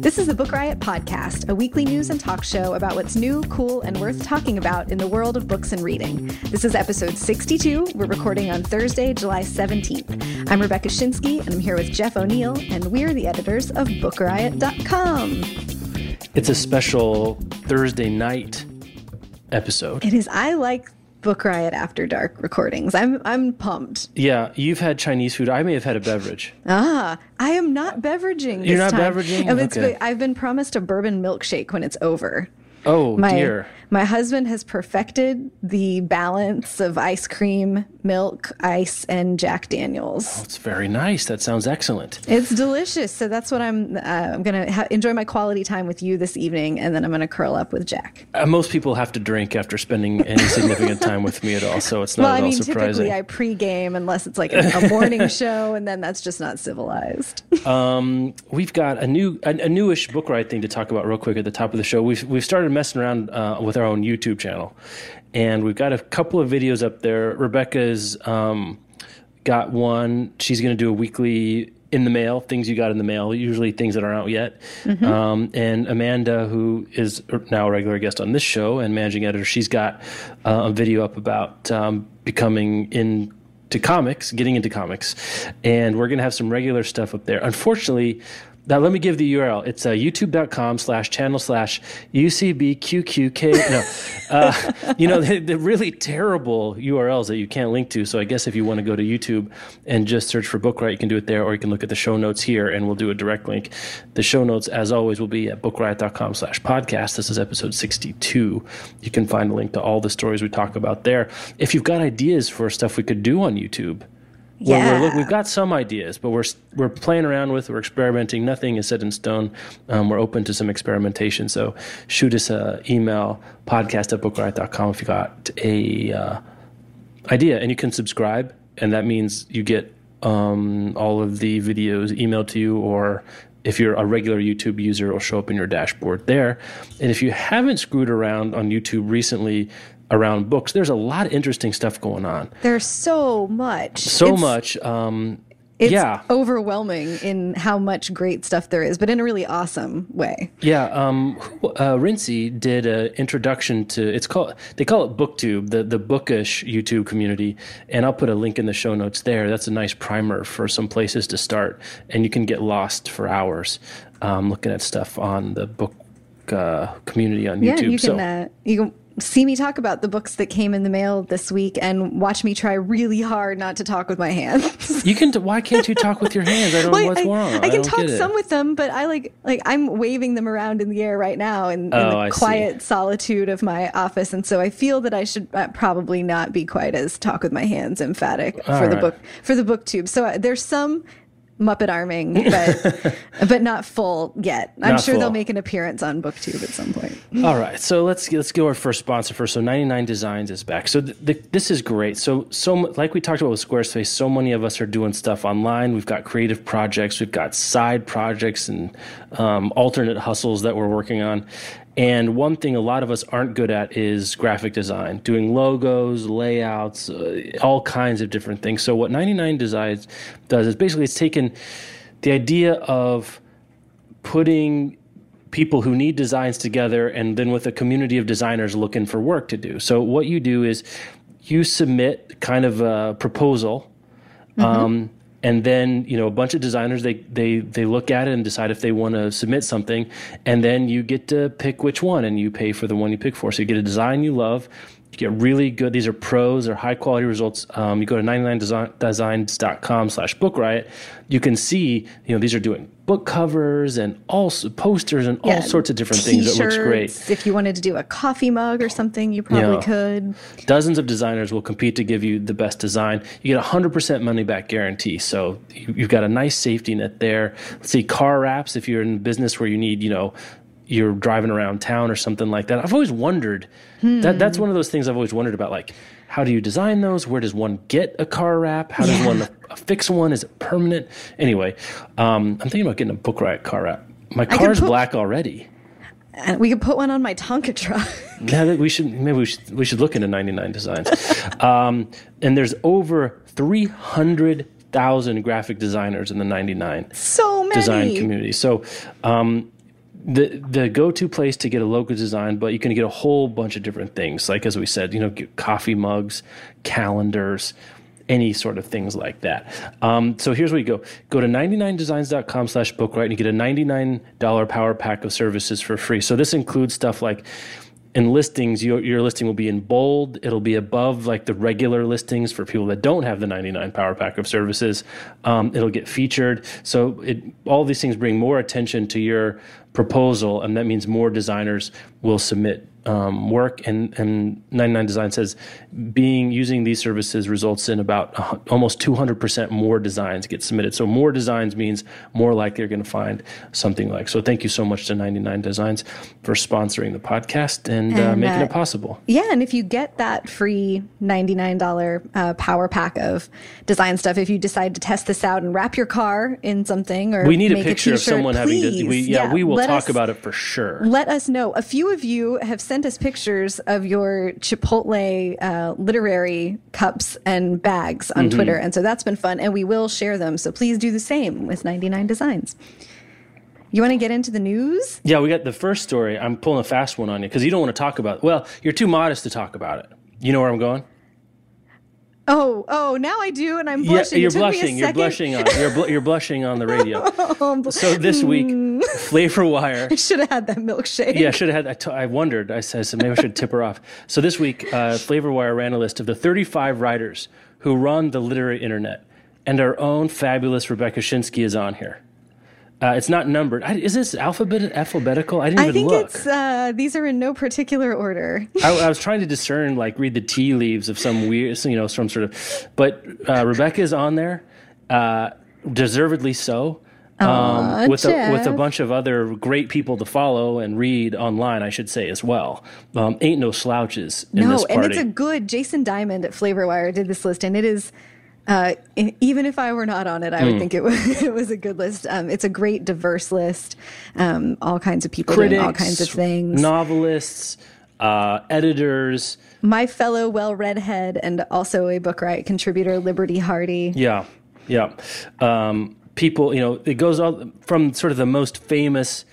This is the Book Riot Podcast, a weekly news and talk show about what's new, cool, and worth talking about in the world of books and reading. This is episode 62. We're recording on Thursday, July 17th. I'm Rebecca Schinsky, and I'm here with Jeff O'Neal, and we're the editors of BookRiot.com. It's a special Thursday night episode. It is, I like Book Riot After Dark recordings. I'm I'm pumped. Yeah, you've had Chinese food. I may have had a beverage. Ah, I am not beveraging. You're not time. beveraging? Okay. I've been promised a bourbon milkshake when it's over. Oh My dear. My husband has perfected the balance of ice cream, milk, ice, and Jack Daniels. It's very nice. That sounds excellent. It's delicious. So that's what I'm. Uh, I'm gonna ha- enjoy my quality time with you this evening, and then I'm gonna curl up with Jack. Uh, most people have to drink after spending any significant time with me at all, so it's not well, at I all mean, surprising. typically I pregame unless it's like a, a morning show, and then that's just not civilized. Um, we've got a new, a, a newish book riot thing to talk about real quick at the top of the show. We've we've started messing around uh, with our own YouTube channel, and we've got a couple of videos up there. Rebecca's um, got one. She's going to do a weekly in the mail things you got in the mail, usually things that aren't out yet. Um, and Amanda, who is now a regular guest on this show and managing editor, she's got uh, a video up about um, becoming in to comics, getting into comics, and we're gonna have some regular stuff up there. Unfortunately, now let me give the URL. It's uh, youtube.com slash channel slash UCBQQK. No, uh, you know, the, really terrible URLs that you can't link to. So I guess if you want to go to YouTube and just search for Book Riot, you can do it there, or you can look at the show notes here and we'll do a direct link. The show notes, as always, will be at bookriot.com slash podcast. This is episode 62. You can find a link to all the stories we talk about there. If you've got ideas for stuff we could do on YouTube, Yeah. look- we've got some ideas, but we're we're playing around with. We're experimenting. Nothing is set in stone. Um, we're open to some experimentation. So shoot us an email podcast at bookriot.com if you got a uh, idea, and you can subscribe, and that means you get um, all of the videos emailed to you, or if you're a regular YouTube user, it'll show up in your dashboard there. And if you haven't screwed around on YouTube recently around books, there's a lot of interesting stuff going on. There's so much. So It's- much. Um, It's yeah. overwhelming in how much great stuff there is, but in a really awesome way. Yeah, um, uh, Rincey did an introduction to it's called they call it BookTube, the the bookish YouTube community, and I'll put a link in the show notes there. That's a nice primer for some places to start, and you can get lost for hours um, looking at stuff on the book uh, community on Yeah, YouTube. you so can uh, you can see me talk about the books that came in the mail this week and watch me try really hard not to talk with my hands. you can. Why can't you talk with your hands? I don't know what's I, wrong. I can talk some with them, but I like like I'm waving them around in the air right now in, in Oh, the I see. quiet solitude of my office, and so I feel that I should uh, probably not be quite as talk with my hands emphatic for All the book for the booktube. So uh, there's some Muppet arming, but but not full yet. I'm Not sure they'll make an appearance on booktube at some point. All right, so let's let's go our first sponsor first. So 99 Designs is back. So th- th- this is great. So so like we talked about with Squarespace, so many of us are doing stuff online. We've got creative projects, we've got side projects, and um, alternate hustles that we're working on. And one thing a lot of us aren't good at is graphic design, doing logos, layouts, uh, all kinds of different things. So what 99 Designs does is basically it's taken the idea of putting people who need designs together and then with a community of designers looking for work to do. So what you do is you submit kind of a proposal um, and then you know a bunch of designers they they they look at it and decide if they want to submit something and then you get to pick which one and you pay for the one you pick for so you get a design you love you get really good. These are pros or high quality results. Um, you go to 99designs.com slash book riot. You can see, you know, these are doing book covers and all posters and all sorts of different things. It looks great. If you wanted to do a coffee mug or something, you probably Yeah. could. Dozens of designers will compete to give you the best design. You get a 100% money back guarantee. So you, you've got a nice safety net there. Let's see, car wraps, if you're in business where you need, you know, you're driving around town or something like that. I've always wondered that that's hmm. one of those things I've always wondered about. Like, how do you design those? Where does one get a car wrap? How does Yeah. one fix one? Is it permanent? Anyway, um, I'm thinking about getting a Book Riot car wrap. My car's put- black already. And we could put one on my Tonka truck. Yeah, that we should maybe we should we should look into 99 designs. um, and there's over 300,000 graphic designers in the 99 so many. design community. So um, the the go to place to get a logo design, but you can get a whole bunch of different things. Like as we said, you know, coffee mugs, calendars. Any sort of things like that. Um, so here's where you go. Go to 99designs.com slash book right and you get a $99 power pack of services for free. So this includes stuff like in listings, your, your listing will be in bold. It'll be above like the regular listings for people that don't have the 99 power pack of services. Um, it'll get featured. So it, all these things bring more attention to your proposal, and that means more designers will submit um, work. And, and 99 Design says being using these services results in about a hu- almost 200% more designs get submitted. So more designs means more likely you're going to find something like. So thank you so much to 99 Designs for sponsoring the podcast and, uh, making uh, it possible. Yeah, and if you get that free $99 uh, power pack of design stuff, if you decide to test this out and wrap your car in something or We need a picture of t-shirt, someone having to. We, yeah, we will talk us- about it for sure. Let us know. A few of you have sent us pictures of your Chipotle uh, literary cups and bags on Mm-hmm. Twitter. And so that's been fun. And we will share them. So please do the same with 99 Designs. You want to get into the news? Yeah, we got the first story. I'm pulling a fast one on you because you don't want to talk about it. Well, you're too modest to talk about it. You know where I'm going? Oh, oh, now I do. And I'm blushing. Yeah, you're It took me a blushing. You're blushing on. You're, bl- you're blushing on the radio. so this week, Flavorwire. Should have had that milkshake. Yeah, I should have had. I, t- I wondered. I said, so maybe I should tip her off. So this week, uh, Flavorwire ran a list of the 35 writers who run the literary internet, and our own fabulous Rebecca Schinsky is on here. Uh, it's not numbered. I, is this alphabet alphabetical? I didn't I even think look. it's uh, these are in no particular order. I, I was trying to discern, like, read the tea leaves of some weird, you know, some sort of. But uh, Rebecca is on there, uh, deservedly so. Um, with a, with a bunch of other great people to follow and read online, I should say as well. Um, ain't no slouches in no, this party. and it's a good Jason Diamond at Flavorwire did this list, and it is. Uh, even if I were not on it, I Hmm. would think it was it was a good list. Um, it's a great diverse list. Um, all kinds of people Critics, doing all kinds of things. novelists, uh, editors. My fellow well read head and also a book riot contributor, Liberty Hardy. Yeah, yeah. Um, people, you know, it goes all from sort of the most famous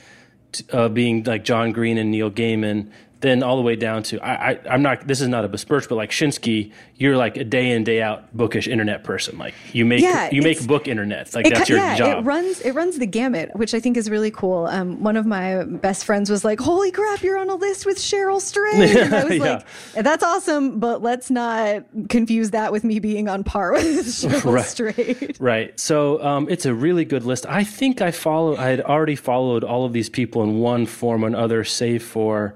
uh, being like John Green and Neil Gaiman, then all the way down to I, I, I'm not. This is not a besmirch, but like Schinsky, you're like a day in day out bookish internet person. Like you make Yeah, you make book internet. Like It that's your yeah, job. it runs it runs the gamut, which I think is really cool. Um, one of my best friends was like, "Holy crap, you're on a list with Cheryl Strayed!" And I was Yeah. like, "That's awesome, but let's not confuse that with me being on par with Cheryl Right. Strayed." Right. So um, it's a really good list. I think I follow. I had already followed all of these people in one form or another, save for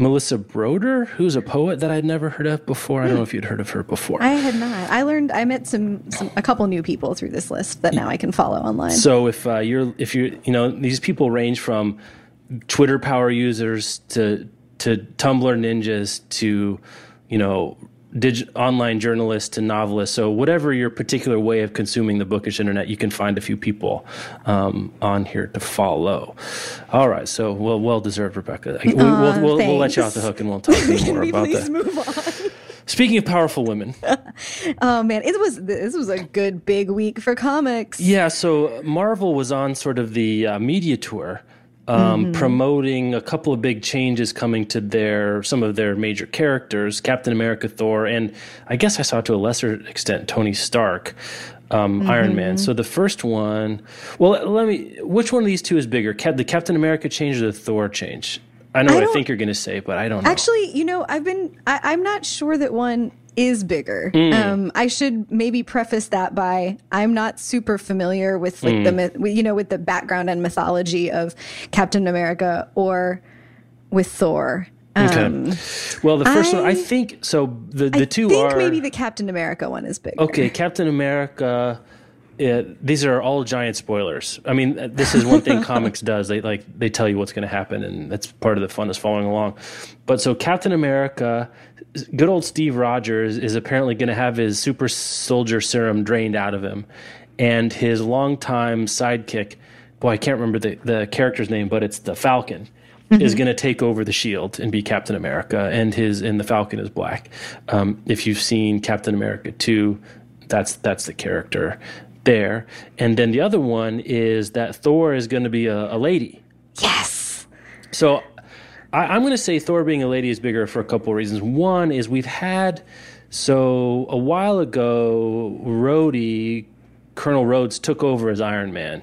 Melissa Broder, who's a poet that I'd never heard of before. I don't know if you'd heard of her before. I had not. I learned. I met some, some a couple new people through this list that now I can follow online. So if uh, you're if you're you know these people range from Twitter power users to to Tumblr ninjas to you know dig- online journalists to novelists. So whatever your particular way of consuming the bookish internet, you can find a few people um, on here to follow. All right, so well well deserved, Rebecca. We, we'll, we'll, we'll let you off the hook and we'll talk to you can more about that. Speaking of powerful women, Oh man, it was this was a good big week for comics. Yeah, so Marvel was on sort of the uh, media tour, um, promoting a couple of big changes coming to their some of their major characters, Captain America, Thor, and I guess I saw to a lesser extent Tony Stark, um, Iron Man. So the first one, well, let me. Which one of these two is bigger, Cap, the Captain America change or the Thor change? I know I what I think you're going to say, but I don't know. Actually, you know, I've been, I, I'm not sure that one is bigger. Hmm. Um, I should maybe preface that by I'm not super familiar with like Hmm. the, myth, you know, with the background and mythology of Captain America or with Thor. Okay. Um, well, the first one, I I- think so. The the I two think are maybe the Captain America one is bigger. okay. Captain America. Uh these are all giant spoilers. I mean, this is one thing comics does. They like they tell you what's going to happen, and that's part of the fun is following along. But so Captain America, good old Steve Rogers is apparently going to have his super soldier serum drained out of him, and his longtime sidekick, boy, I can't remember the the character's name, but it's the Falcon. Is going to take over the shield and be Captain America, and his and the Falcon is black. Um, if you've seen Captain America two, that's that's the character there. And then the other one is that Thor is going to be a, a lady. Yes. So I, I'm going to say Thor being a lady is bigger for a couple of reasons. One is we've had so a while ago, Rhodey, Colonel Rhodes took over as Iron Man.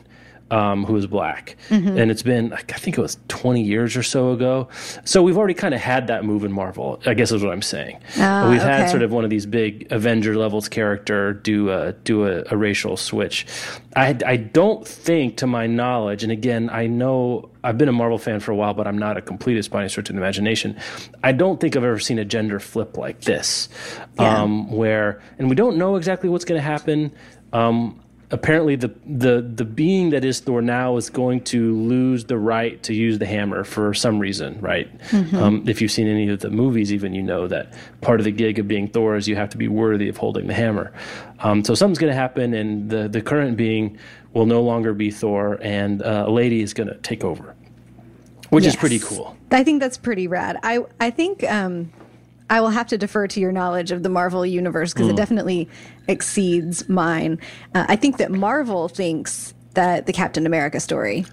Um, who was black, and it's been, I think it was 20 years or so ago. So we've already kind of had that move in Marvel. I guess is what I'm saying. Ah, we've had sort of one of these big Avenger levels character do a do a, a racial switch. I I don't think, to my knowledge, and again, I know I've been a Marvel fan for a while, but I'm not a completist by any stretch of the imagination. I don't think I've ever seen a gender flip like this, Yeah. um, where and we don't know exactly what's going to happen. Um, apparently, the the the being that is Thor now is going to lose the right to use the hammer for some reason, right? Um, if you've seen any of the movies, even you know that part of the gig of being Thor is you have to be worthy of holding the hammer. Um, so something's going to happen, and the the current being will no longer be Thor, and uh, a lady is going to take over, which is pretty cool. I think that's pretty rad. I I think um, I will have to defer to your knowledge of the Marvel universe because it Mm. definitely exceeds mine. Uh, I think that Marvel thinks that the Captain America story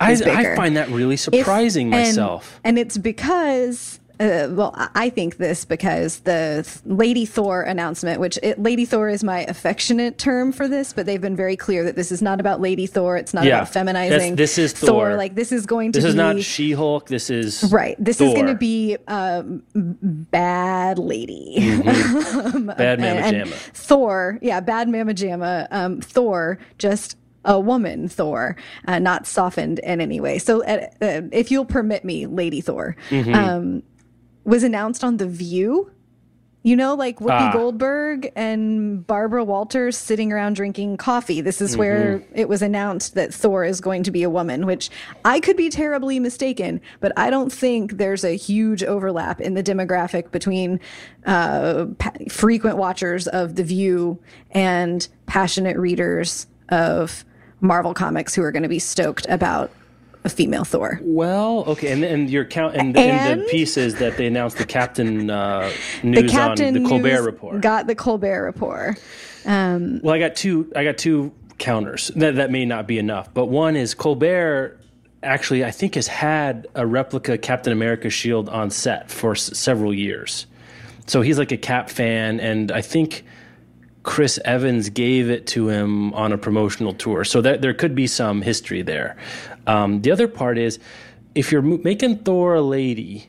I, I find that really If- surprising and- myself. and it's because. Uh, well, I- think this because the Lady Thor announcement, which it, Lady Thor is my affectionate term for this, but they've been very clear that this is not about Lady Thor. It's not Yeah. about feminizing. This is Thor. Like this is going to This be is not She-Hulk. This is Right. This is going to be um, bad lady. bad Mama and Jamma. Thor, yeah, bad Mama Jamma. Um, Thor, just a woman Thor, uh, not softened in any way. So, uh, uh, if you'll permit me, Lady Thor, Mm-hmm. um, was announced on The View. You know, like Whoopi Ah. Goldberg and Barbara Walters sitting around drinking coffee. This is where Mm-hmm. it was announced that Thor is going to be a woman, which I could be terribly mistaken, but I don't think there's a huge overlap in the demographic between uh, pa- frequent watchers of The View and passionate readers of Marvel comics who are going to be stoked about a female Thor. Well, okay, and and your count and, and, the And- piece is that they announced the captain uh, The news Captain on the Colbert report. got the Colbert report. well, I got two. I got two counters. That that may not be enough, but one is Colbert. Actually, I think has had a replica Captain America shield on set for s- several years, so he's like a Cap fan, and I think Chris Evans gave it to him on a promotional tour. So that there could be some history there. Um, the other part is if you're making Thor a lady,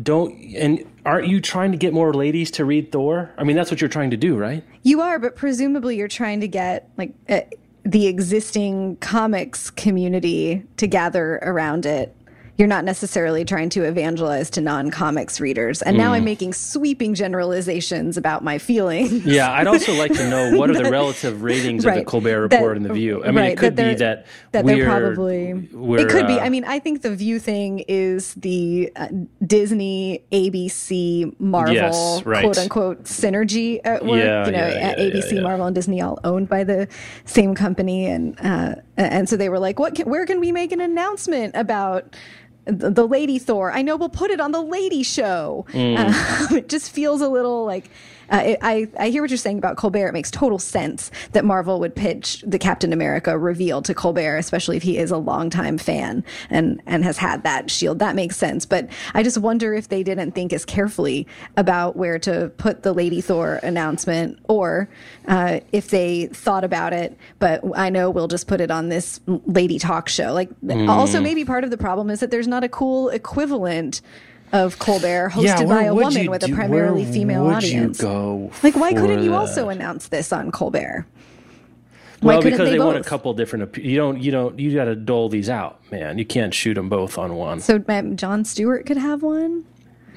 don't and aren't you trying to get more ladies to read Thor? I mean, that's what you're trying to do, right? You are, but presumably you're trying to get like uh, the existing comics community to gather around it. You're not necessarily trying to evangelize to non-comics readers. And now Mm. I'm making sweeping generalizations about my feelings. Yeah, I'd also like to know what are the relative ratings of the Right. Colbert That- Report and the View. I mean, right, it could that be that that we're they're probably we're, it could be. uh, I mean, I think the View thing is the uh, Disney, ABC, Marvel, Yes, right. quote unquote synergy at work. Yeah, you know, yeah, yeah, ABC. Marvel, and Disney all owned by the same company, and uh, and so they were like, "What? Can, where can we make an announcement about?" The, Lady Thor. I know we'll put it on the Lady Show. Mm. It just feels a little like Uh, I I hear what you're saying about Colbert. It makes total sense that Marvel would pitch the Captain America reveal to Colbert, especially if he is a longtime fan and and has had that shield. That makes sense. But I just wonder if they didn't think as carefully about where to put the Lady Thor announcement, or uh, if they thought about it. But I know we'll just put it on this lady talk show. Like also maybe part of the problem is that there's not a cool equivalent of Colbert hosted where by a woman you with a primarily where female would audience. You go like, why for couldn't you also announce this on Colbert? Why Well, couldn't because they, want a couple different. op- You don't. You don't. You got to dole these out, man. You can't shoot them both on one. So um, Jon Stewart could have one.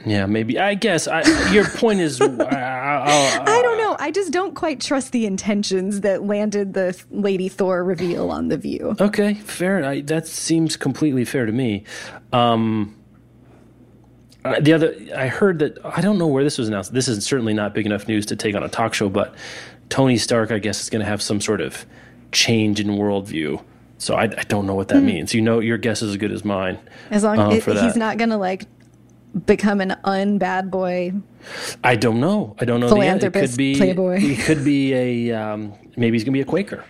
Yeah, maybe. I guess. I, your point is. I, I, I don't know. I just don't quite trust the intentions that landed the Lady Thor reveal on the View. Okay, fair. I, that seems completely fair to me. Um, uh, the other, I heard that I don't know where this was announced. This is certainly not big enough news to take on a talk show, but Tony Stark, I guess, is going to have some sort of change in worldview. So I, I don't know what that means. You know, your guess is as good as mine. As long uh, as he's not going to like become an unbad boy. I don't know. I don't know. the end. It Philanthropist, could be playboy. He could be a. Um, maybe he's going to be a Quaker.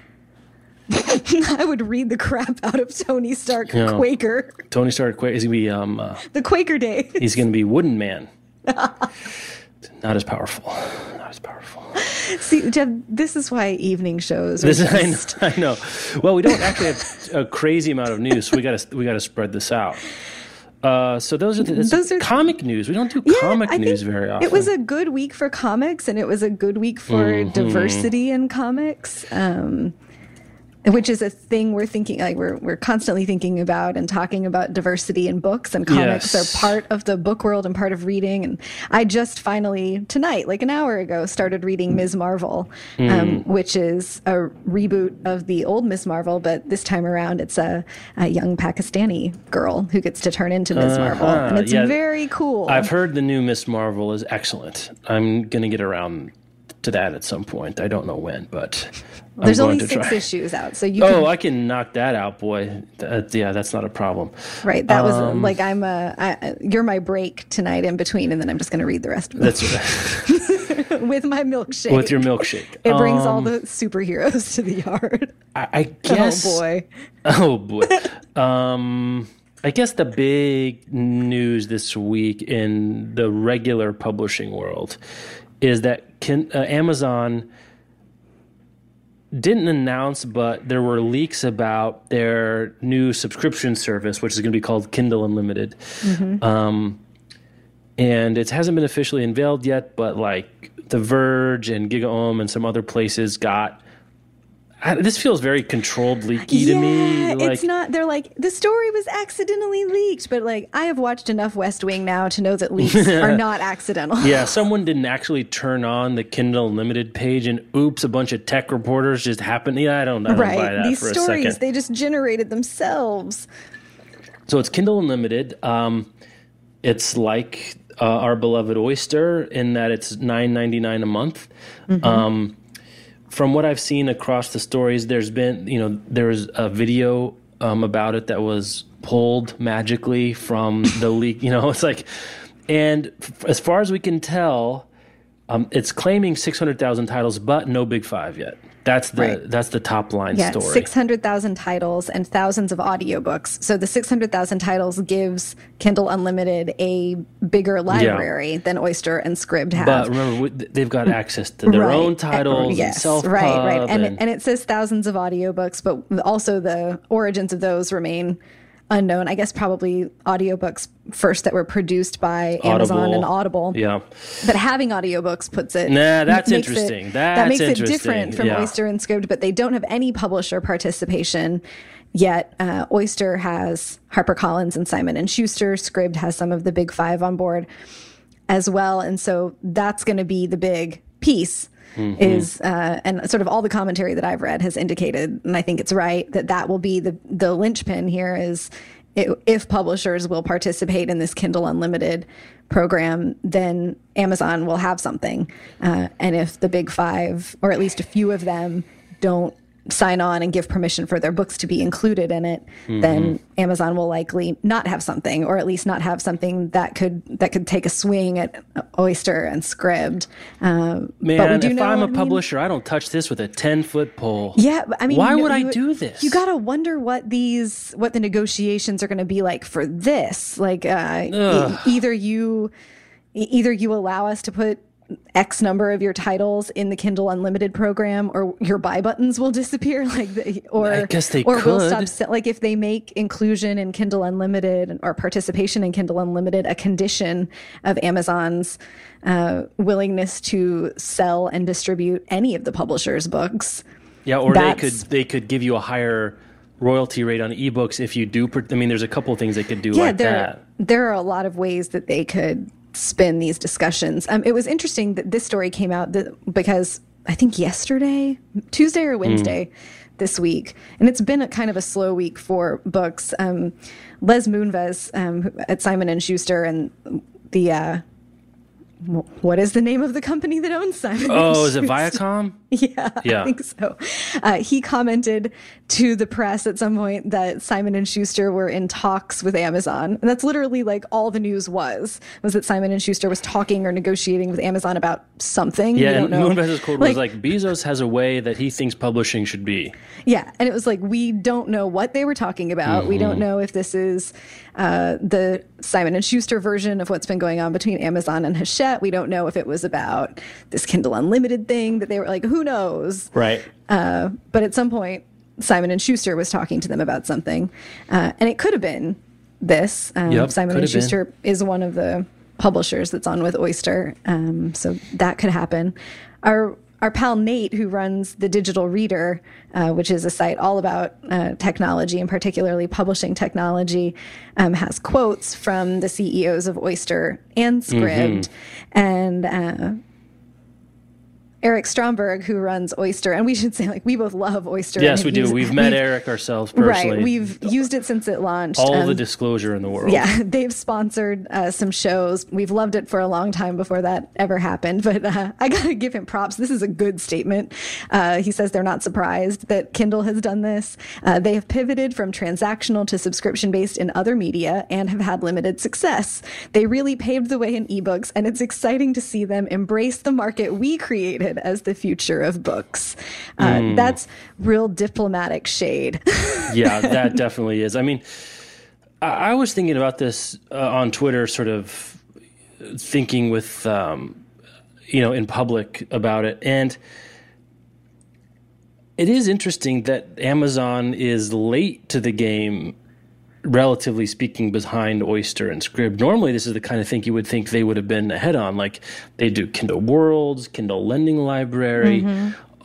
I would read the crap out of Tony Stark Yeah. Quaker. Tony Stark. Quaker. He's going to be. Um, uh, The Quaker Day. he's going to be Wooden Man. not as powerful. Not as powerful. See, Jeff, this is why evening shows are This is, I, know, I know. Well, we don't actually have a crazy amount of news, so we got to we got to spread this out. Uh, so those are the Those are- comic news. We don't do Yeah, comic I news very often. It was a good week for comics, and it was a good week for Mm-hmm. diversity in comics, um, which is a thing we're thinking like we're we're constantly thinking about and talking about diversity in books and comics Yes. are part of the book world and part of reading. And I just finally tonight, like an hour ago, started reading Ms. Marvel, Mm. um, which is a reboot of the old Ms. Marvel, but this time around it's a, a young Pakistani girl who gets to turn into Ms. Marvel, and Uh-huh, it's yeah. very cool. I've heard the new ms Marvel is excellent. I'm gonna get around to that at some point. I don't know when, but I'm There's only six try. issues out, so you Oh, can I can knock that out, boy. That, yeah, that's not a problem. right. That was Um, like I'm a I, you're my break tonight in between, and then I'm just going to read the rest of it That's right. with my milkshake. with your milkshake. it brings all Um, the superheroes to the yard. I, I guess. oh boy, Oh boy. um, I guess the big news this week in the regular publishing world is that Uh, Amazon didn't announce, but there were leaks about their new subscription service, which is going to be called Kindle Unlimited. Um, and it hasn't been officially unveiled yet, but like The Verge and GigaOM and some other places got. This feels very controlled leaky to me. Like, it's not. They're like the story was accidentally leaked, but like I have watched enough West Wing now to know that leaks are not accidental. Yeah, someone didn't actually turn on the Kindle Unlimited page, and oops, a bunch of tech reporters just happened. Yeah, I don't, I don't buy Right, that these for a stories second. they just generated themselves. So it's Kindle Unlimited. Um, it's like uh, our beloved Oyster in that it's nine ninety nine a month. Mm-hmm. Um, from what I've seen across the stories, there's been you know there's a video um, about it that was pulled magically from the leak. You know, it's like, and f- as far as we can tell, um, it's claiming six hundred thousand titles, but no Big Five yet. That's the Right. that's the top line Yeah, story. 600,000 titles and thousands of audiobooks. So the 600,000 titles gives Kindle Unlimited a bigger library than Oyster and Scribd have. But remember, they've got access to their Right. own titles yes, and right, right. And, and, and it says thousands of audiobooks, but also the origins of those remain unknown. I guess probably audiobooks first that were produced by Amazon Audible. and Audible. yeah. But having audiobooks puts it. Nah, that's makes it- interesting. that That's makes it different from Yeah. Oyster and Scribd, but they don't have any publisher participation yet. Uh, Oyster has HarperCollins and Simon and Schuster. Scribd has some of the big five on board as well, and so that's going to be the big piece. Mm-hmm. Is uh, and sort of all the commentary that I've read has indicated, and I think it's right that that will be the the linchpin here. Is i if publishers will participate in this Kindle Unlimited program, then Amazon will have something. Uh, and if the big five, or at least a few of them, don't sign on and give permission for their books to be included in it, Mm-hmm. then Amazon will likely not have something, or at least not have something that could that could take a swing at Oyster and Scribd. Um, but we Man, do if know, I'm I a mean- publisher, I don't touch this with a 10 foot pole. yeah, I mean, why you know, would I do this? You gotta wonder what these, what the negotiations are going to be like for this. Like, uh, e- either you, either you allow us to put X number of your titles in the Kindle Unlimited program, or your buy buttons will disappear. Like, the, or I guess they or we'll stop. se- Like, if they make inclusion in Kindle Unlimited or participation in Kindle Unlimited a condition of Amazon's uh, willingness to sell and distribute any of the publisher's books. Yeah, or they could they could give you a higher royalty rate on ebooks if you do. per- I mean, there's a couple of things they could do like there, that. There are a lot of ways that they could spin these discussions. Um, it was interesting that this story came out that, because I think yesterday, Tuesday or Wednesday this week, and it's been a kind of a slow week for books. Um, Les Moonves um, at Simon and Schuster and the uh, what is the name of the company that owns Simon? Oh, is it Viacom? Yeah, Yeah. I think so. Uh, he commented to the press at some point that Simon and Schuster were in talks with Amazon, and that's literally like all the news was was that Simon and Schuster was talking or negotiating with Amazon about something. Yeah, and. Moonves' quote was like, Bezos has a way that he thinks publishing should be. Yeah, and it was like we don't know what they were talking about. We Mm-hmm. don't know if this is uh, the Simon and Schuster version of what's been going on between Amazon and Hachette. We don't know if it was about this Kindle Unlimited thing that they were like, who knows? Right. Uh, but at some point, Simon and Schuster was talking to them about something, uh, and it could have been this. Um, Yep, Simon and have been. Schuster is one of the publishers that's on with Oyster, um, so that could happen. Our our pal Nate, who runs the Digital Reader, uh, which is a site all about uh, technology and particularly publishing technology, um, has quotes from the CEOs of Oyster and Scribd, Mm-hmm. and. Uh, Eric Stromberg, who runs Oyster, and we should say like we both love Oyster. Yes, we do. We've met Eric ourselves personally. Right, we've used it since it launched. all Um, the disclosure in the world. yeah, they've sponsored uh, some shows. We've loved it for a long time before that ever happened. But uh, I got to give him props. This is a good statement. Uh, he says they're not surprised that Kindle has done this. Uh, they have pivoted from transactional to subscription based in other media and have had limited success. They really paved the way in ebooks, and it's exciting to see them embrace the market we created as the future of books. Uh, Hmm. That's real diplomatic shade. yeah, that definitely is. I mean, I, I was thinking about this uh, on Twitter, sort of thinking with, um, you know, in public about it. And it is interesting that Amazon is late to the game, relatively speaking, behind Oyster and Scribd. Normally, this is the kind of thing you would think they would have been ahead on. Like they do Kindle Worlds, Kindle Lending Library.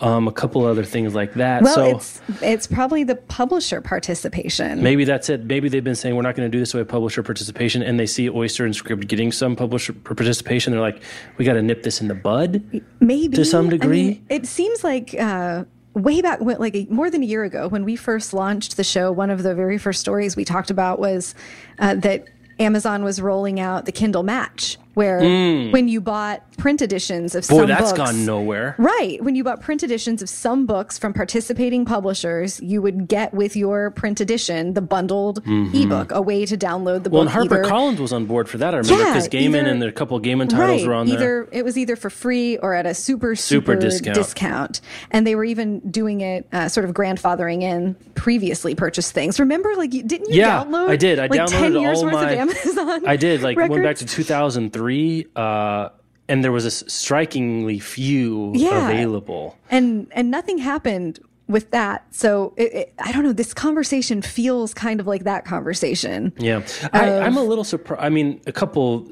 Um, a couple other things like that. Well, so it's it's probably the publisher participation. Maybe that's it. Maybe they've been saying we're not going to do this with publisher participation, and they see Oyster and Scribd getting some publisher participation. They're like, we got to nip this in the bud. Maybe to some I degree. mean, it seems like uh, way back, when, like more than a year ago, when we first launched the show. One of the very first stories we talked about was uh, that Amazon was rolling out the Kindle Match, where when you bought print editions of. Boy, some that's books, gone nowhere. Right. When you bought print editions of some books from participating publishers, you would get with your print edition the bundled ebook, a way to download the Mm-hmm. Well, book. and Harper either- Collins was on board for that. I remember Yeah, because Gaiman either- and a couple of Gaiman titles right. were on there. either it was either for free or at a super Super super, discount. discount. and they were even doing it uh, sort of grandfathering in previously purchased things. Remember, like you didn't you yeah, download? I did. I like downloaded 10 years all worth my. of Amazon. I did. Like went back to 2003, uh, and there was a strikingly few Yeah. available. and and nothing happened with that. So it, it, I don't know. This conversation feels kind of like that conversation. Yeah, I, I'm a little surprised. I mean, a couple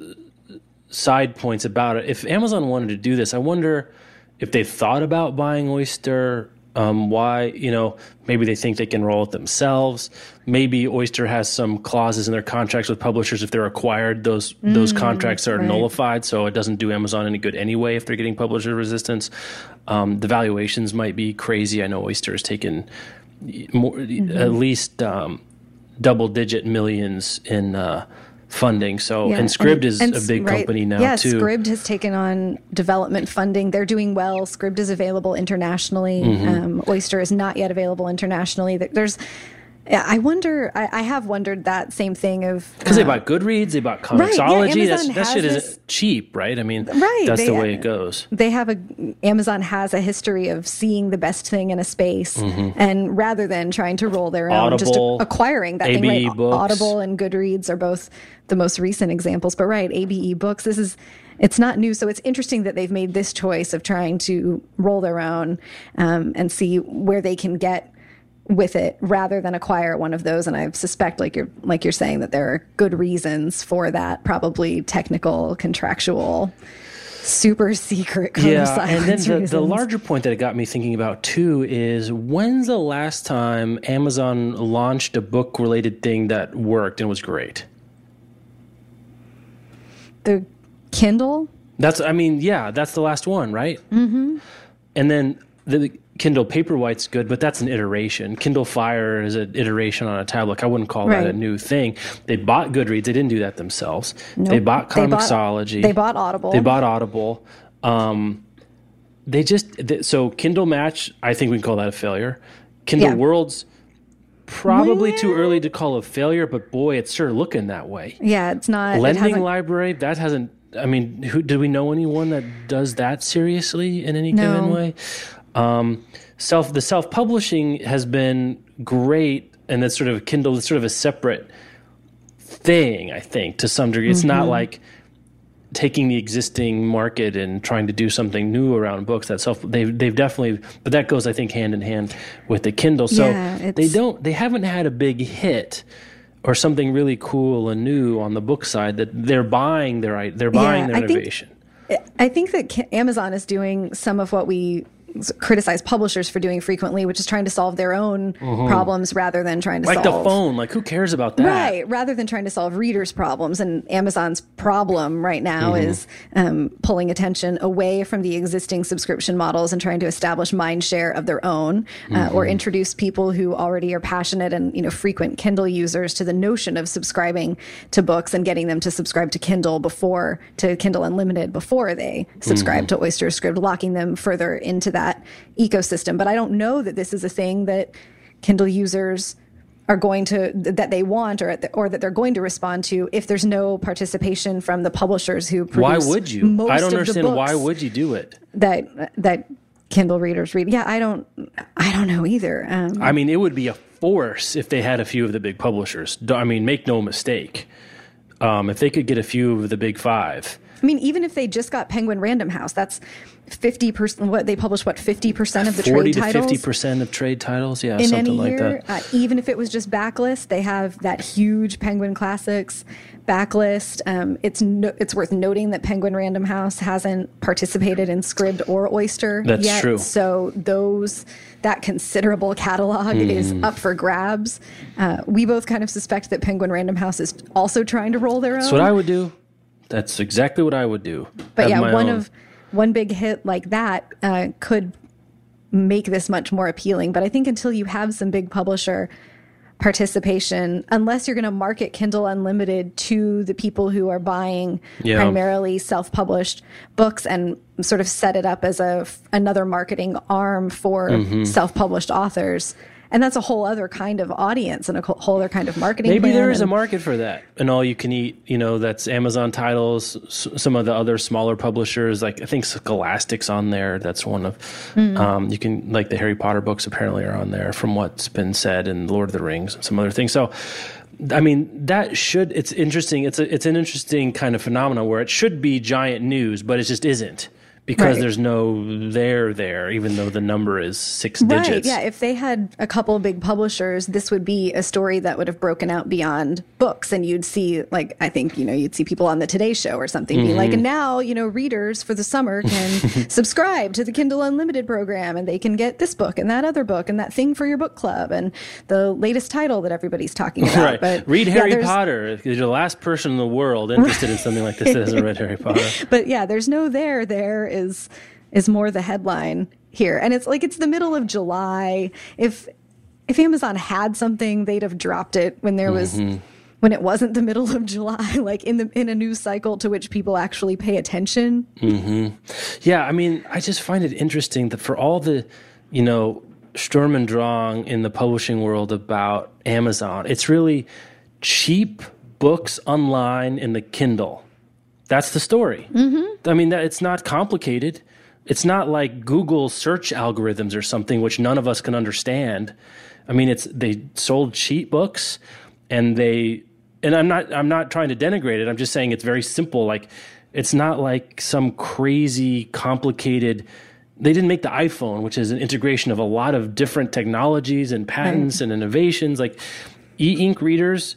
side points about it. If Amazon wanted to do this, I wonder if they thought about buying Oyster. Um, why, you know, maybe they think they can roll it themselves. Maybe Oyster has some clauses in their contracts with publishers. If they're acquired, those those contracts are nullified, so it doesn't do Amazon any good anyway if they're getting publisher resistance. Um, the valuations might be crazy. I know Oyster has taken more, at least um, double digit millions in uh, funding. So Yeah, and Scribd is and a big right, company now yeah, too. Scribd has taken on development funding. They're doing well. Scribd is available internationally. Mm-hmm. Um, Oyster is not yet available internationally. There's, yeah, I wonder. I, I have wondered that same thing of Because they uh, bought Goodreads, they bought Comixology. Right, yeah, that shit has isn't cheap, right? I mean, Right, that's the way it goes. they have a Amazon has a history of seeing the best thing in a space, and rather than trying to roll their own, just Mm-hmm. Acquiring that ABE thing. Right? Books. Audible and Goodreads are both the most recent examples, but right, ABE Books. This is it's not new, so it's interesting that they've made this choice of trying to roll their own um, and see where they can get with it rather than acquire one of those and i suspect like you're like you're saying that there are good reasons for that probably technical contractual super secret Yeah, and then the, the larger point that it got me thinking about too is when's the last time Amazon launched a book related thing that worked and was great? the kindle That's, I mean, yeah, that's the last one, right? Mm-hmm. And then the Kindle Paperwhite's good, but that's an iteration. Kindle Fire is an iteration on a tablet. I wouldn't call that a new thing. They bought Goodreads. They didn't do that themselves. They Nope. bought They bought- Comixology. they bought Audible. They bought Audible. Um, they just th- so Kindle Match. I think we can call that a failure. Kindle Yeah. Worlds. Probably too early to call a failure, but boy, it's sure looking that way. yeah it's not Lending hasn't- library that hasn't. I mean, who do we know anyone that does that seriously in any No. given way? Um, self the self publishing has been great, and that's sort of Kindle is sort of a separate thing. I think to some degree, it's not Mm-hmm. like taking the existing market and trying to do something new around books that self they've they've definitely but that goes I think hand in hand with the Kindle so Yeah, they don't they haven't had a big hit or something really cool and new on the book side that they're buying their they're buying their I think- innovation I think that Amazon is doing some of what we criticize publishers for doing frequently, which is trying to solve their own problems rather than trying to Mm-hmm. like solve the phone like who cares about that Right, rather than trying to solve readers' problems. And Amazon's problem right now Mm-hmm. is um, pulling attention away from the existing subscription models and trying to establish mind share of their own uh, or Mm-hmm. introduce people who already are passionate and you know frequent Kindle users to the notion of subscribing to books and getting them to subscribe to Kindle before to Kindle Unlimited before they subscribe Mm-hmm. to Oyster Scribd, locking them further into that ecosystem. But I don't know that this is a thing that Kindle users are going to that they want or at the, or that they're going to respond to if there's no participation from the publishers who produce why would you most i don't understand why would you do it that that Kindle readers read. Yeah, I don't I don't know either. Um, i mean it would be a force if they had a few of the big publishers i mean make no mistake um, if they could get a few of the big five I mean, even if they just got Penguin Random House, that's fifty percent. What they publish, what fifty percent of the 40 trade to titles 50 percent of trade titles yeah in something any like year. that Uh, even if it was just backlist, they have that huge Penguin Classics backlist. Um, it's no, it's worth noting that Penguin Random House hasn't participated in Scribd or Oyster That's yet. true. So those that considerable catalog is Hmm. up for grabs. Uh, we both kind of suspect that Penguin Random House is also trying to roll their own. That's what I would do. That's exactly what I would do. But Have yeah, one own. of one big hit like that uh, could make this much more appealing. But I think until you have some big publisher participation, unless you're going to market Kindle Unlimited to the people who are buying Yeah. primarily self-published books and sort of set it up as a another marketing arm for Mm-hmm. self-published authors. And that's a whole other kind of audience and a whole other kind of marketing. Maybe there is a market for that, and all you can eat. You know, that's Amazon titles. s- Some of the other smaller publishers, like I think Scholastic's on there. That's one of. Mm-hmm. Um, you can like the Harry Potter books apparently are on there, from what's been said, and Lord of the Rings and some other things. So. I mean that should it's interesting it's a it's an interesting kind of phenomenon where it should be giant news but it just isn't because Right. there's no there there even though the number is six Right. digits Yeah. If they had a couple of big publishers, this would be a story that would have broken out beyond books. And you'd see, like, I think, you know, you'd see people on the Today Show or something be like, Mm-hmm. and now, you know, readers for the summer can subscribe to the Kindle Unlimited program and they can get this book and that other book and that thing for your book club and the latest title that everybody's talking about. Right. But read Harry there's- Potter. You're the last person in the world interested in something like this that hasn't read Harry Potter. but yeah, there's no there. There is is more the headline here, and it's like it's the middle of July. If if Amazon had something, they'd have dropped it when there was when it wasn't the middle of July, like in the in a news cycle to which people actually pay attention. Yeah, I mean, I just find it interesting that for all the, you know, Sturm and Drang in the publishing world about Amazon, it's really cheap books online in the Kindle. That's the story. Mm-hmm. I mean, it's not complicated. It's not like Google search algorithms or something which none of us can understand. I mean, it's they sold cheat books, and they and I'm not I'm not trying to denigrate it. I'm just saying it's very simple. Like it's not like some crazy complicated. They didn't make the iPhone, which is an integration of a lot of different technologies and patents and innovations. Like e-ink readers,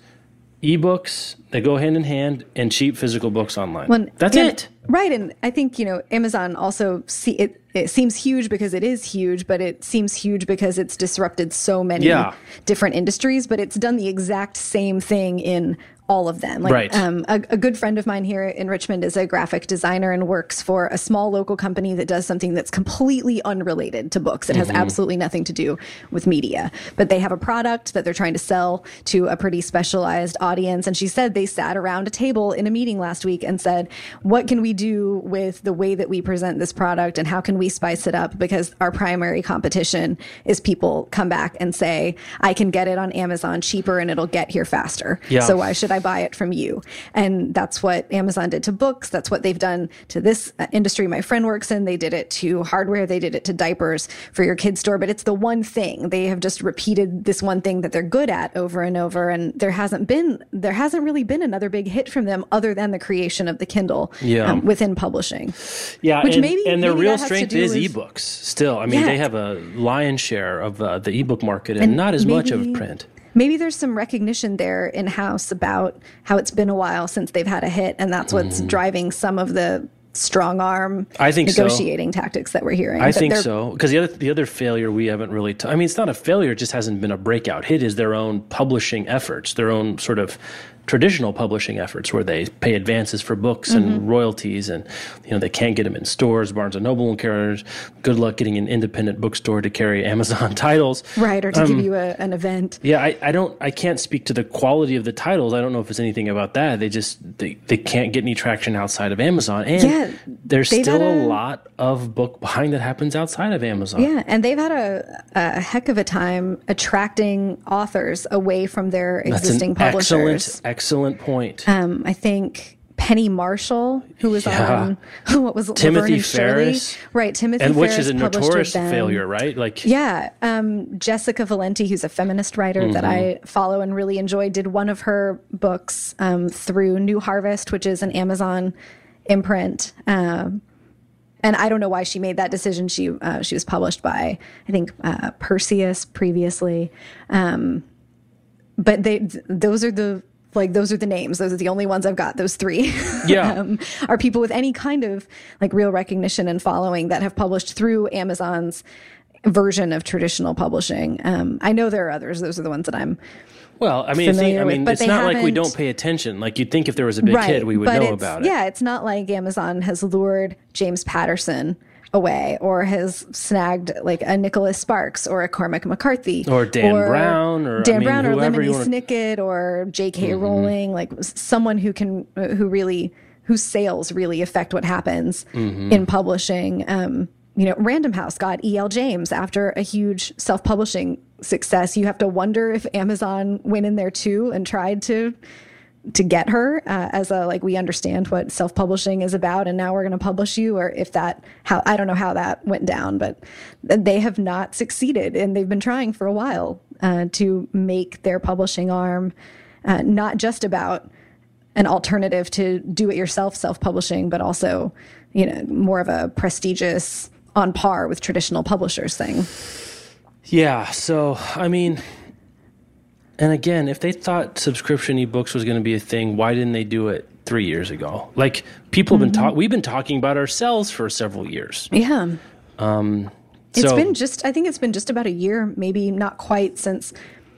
ebooks, they go hand in hand, and cheap physical books online. When- That's and- it. Right. And I think, you know, Amazon also see it, it seems huge because it is huge, but it seems huge because it's disrupted so many Yeah. different industries, but it's done the exact same thing in all of them. Like, Right. um, a, a good friend of mine here in Richmond is a graphic designer and works for a small local company that does something that's completely unrelated to books. It has Mm-hmm. absolutely nothing to do with media, but they have a product that they're trying to sell to a pretty specialized audience. And she said they sat around a table in a meeting last week and said, what can we do with the way that we present this product and how can we spice it up? Because our primary competition is people come back and say, I can get it on Amazon cheaper and it'll get here faster. Yeah. So why should I buy it from you? And that's what Amazon did to books. That's what they've done to this uh, industry my friend works in. They did it to hardware. They did it to diapers for your kid's store. But it's the one thing they have just repeated this one thing that they're good at over and over. And there hasn't been, there hasn't really been another big hit from them other than the creation of the Kindle Yeah. um, within publishing. Yeah, Which and, maybe- and their maybe real that has to strength is with- ebooks. Still, I mean, Yeah. they have a lion's share of uh, the ebook market, and, not as much of print. Maybe there's some recognition there in house about how it's been a while since they've had a hit, and that's what's mm-hmm. driving some of the strong arm. I think so. negotiating tactics that we're hearing. I think so because the other the other failure we haven't really. T- I mean, it's not a failure; it just hasn't been a breakout hit. Is their own publishing efforts, their own sort of traditional publishing efforts, where they pay advances for books Mm-hmm. and royalties, and you know they can't get them in stores. Barnes and Noble won't carry. Good luck getting an independent bookstore to carry Amazon titles. right or to Um, give you a, an event. Yeah, I, I don't I can't speak to the quality of the titles. I don't know if it's anything about that. They just they, they can't get any traction outside of Amazon. And Yeah, there's still a a- lot of book buying that happens outside of Amazon. Yeah, and they've had a, a heck of a time attracting authors away from their existing That's an publishers. excellent excellent point. Um, I think Penny Marshall, who was Yeah. on what was it, Timothy and Shirley? Right? Timothy and which Ferriss is a notorious failure, right? Like Yeah. Um, Jessica Valenti, who's a feminist writer that I follow and really enjoy, did one of her books um, through New Harvest, which is an Amazon imprint. Um, and I don't know why she made that decision. She uh, she was published by I think uh, Perseus previously, um, but they th- those are the like those are the names. Those are the only ones I've got. Those three Yeah. um, are people with any kind of like real recognition and following that have published through Amazon's version of traditional publishing. Um, I know there are others. Those are the ones that I'm well, I mean, it's, I mean, but it's not like we don't pay attention. Like you'd think if there was a big hit, we would know about it. Yeah, it's not like Amazon has lured James Patterson away or has snagged like a Nicholas Sparks or a Cormac McCarthy Or Dan Brown, or, I Dan mean, Brown or Lemony wanna- Mm-hmm. Snicket or J.K. Rowling, like someone who can who really whose sales really affect what happens Mm-hmm. in publishing. Um, you know, Random House got E.L. James after a huge self-publishing success. You have to wonder if Amazon went in there too and tried to to get her uh, as a like we understand what self-publishing is about and now we're going to publish you or if that how i don't know how that went down but they have not succeeded and they've been trying for a while uh, to make their publishing arm uh, not just about an alternative to do it yourself self-publishing but also you know more of a prestigious on par with traditional publishers thing Yeah. So, I mean, and again, if they thought subscription ebooks was going to be a thing, why didn't they do it three years ago? Like people have been Mm-hmm. talking, we've been talking about ourselves for several years. yeah it's So- it's been just i think it's been just about a year maybe not quite since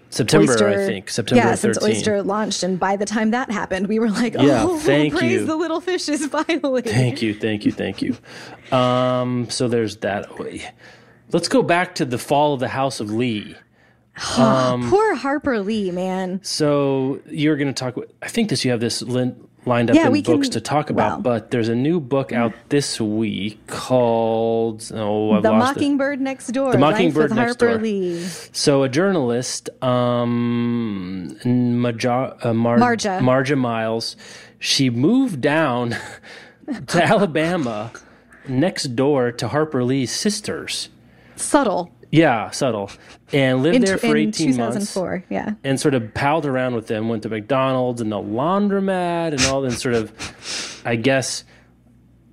September, Oyster, I think. September yeah, 13. since Oyster launched, and by the time that happened, we were like, Yeah, "Oh, thank praise you. the little fishes!" Finally, Thank you, thank you, thank you. Um, so there's that. Let's go back to the fall of the House of Lee. Um, Poor Harper Lee, man. So you're going to talk. I think this you have this lin- lined up Yeah, in books can- to talk about, well. but there's a new book out this week called oh I've the lost it. Mockingbird Next Door. The Life Mockingbird with Next Harper Door. Lee. So a journalist, um, Maja, uh, Mar- Marja. Marja Mills, she moved down to Alabama, next door to Harper Lee's sisters. Subtle. Yeah, subtle, and lived In, there for in eighteen months. 2004. Yeah. and sort of palled around with them, went to McDonald's and the laundromat and all, and sort of, I guess,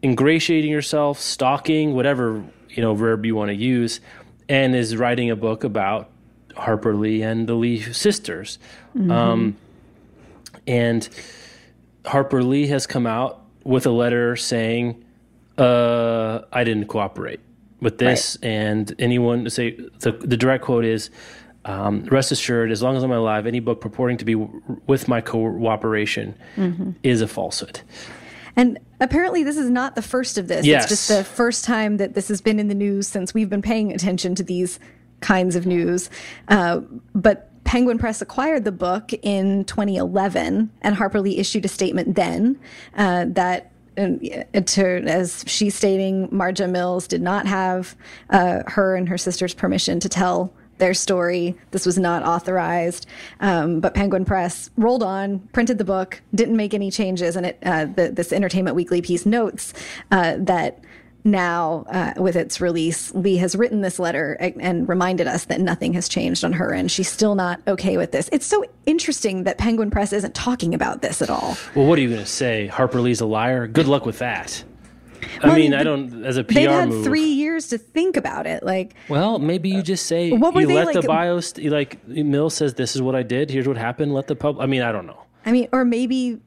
ingratiating yourself, stalking, whatever you know verb you want to use, and is writing a book about Harper Lee and the Lee sisters. Um, and Harper Lee has come out with a letter saying, uh, "I didn't cooperate with this," and anyone say the the direct quote is. Um, rest assured, as long as I'm alive, any book purporting to be w- with my cooperation is a falsehood. And apparently, this is not the first of this. Yes. It's just the first time that this has been in the news since we've been paying attention to these kinds of news. Uh, but Penguin Press acquired the book in 2011, and Harper Lee issued a statement then uh, that. Uh, to, as she's stating, Marja Mills did not have uh, her and her sister's permission to tell their story. This was not authorized. Um, but Penguin Press rolled on, printed the book, didn't make any changes, and it uh, the, this Entertainment Weekly piece notes uh, that now, uh, with its release, Lee has written this letter and, and reminded us that nothing has changed on her end. She's still not okay with this. It's so interesting that Penguin Press isn't talking about this at all. Well, what are you going to say? Harper Lee's a liar? Good luck with that. Well, I mean, they- I don't, as a PR They've had move. three years to think about it. Like, Well, maybe you just say What were you they let the like- bio st- you like Mill says this is what I did. Here's what happened. Let the pub. I mean, I don't know. I mean, or maybe,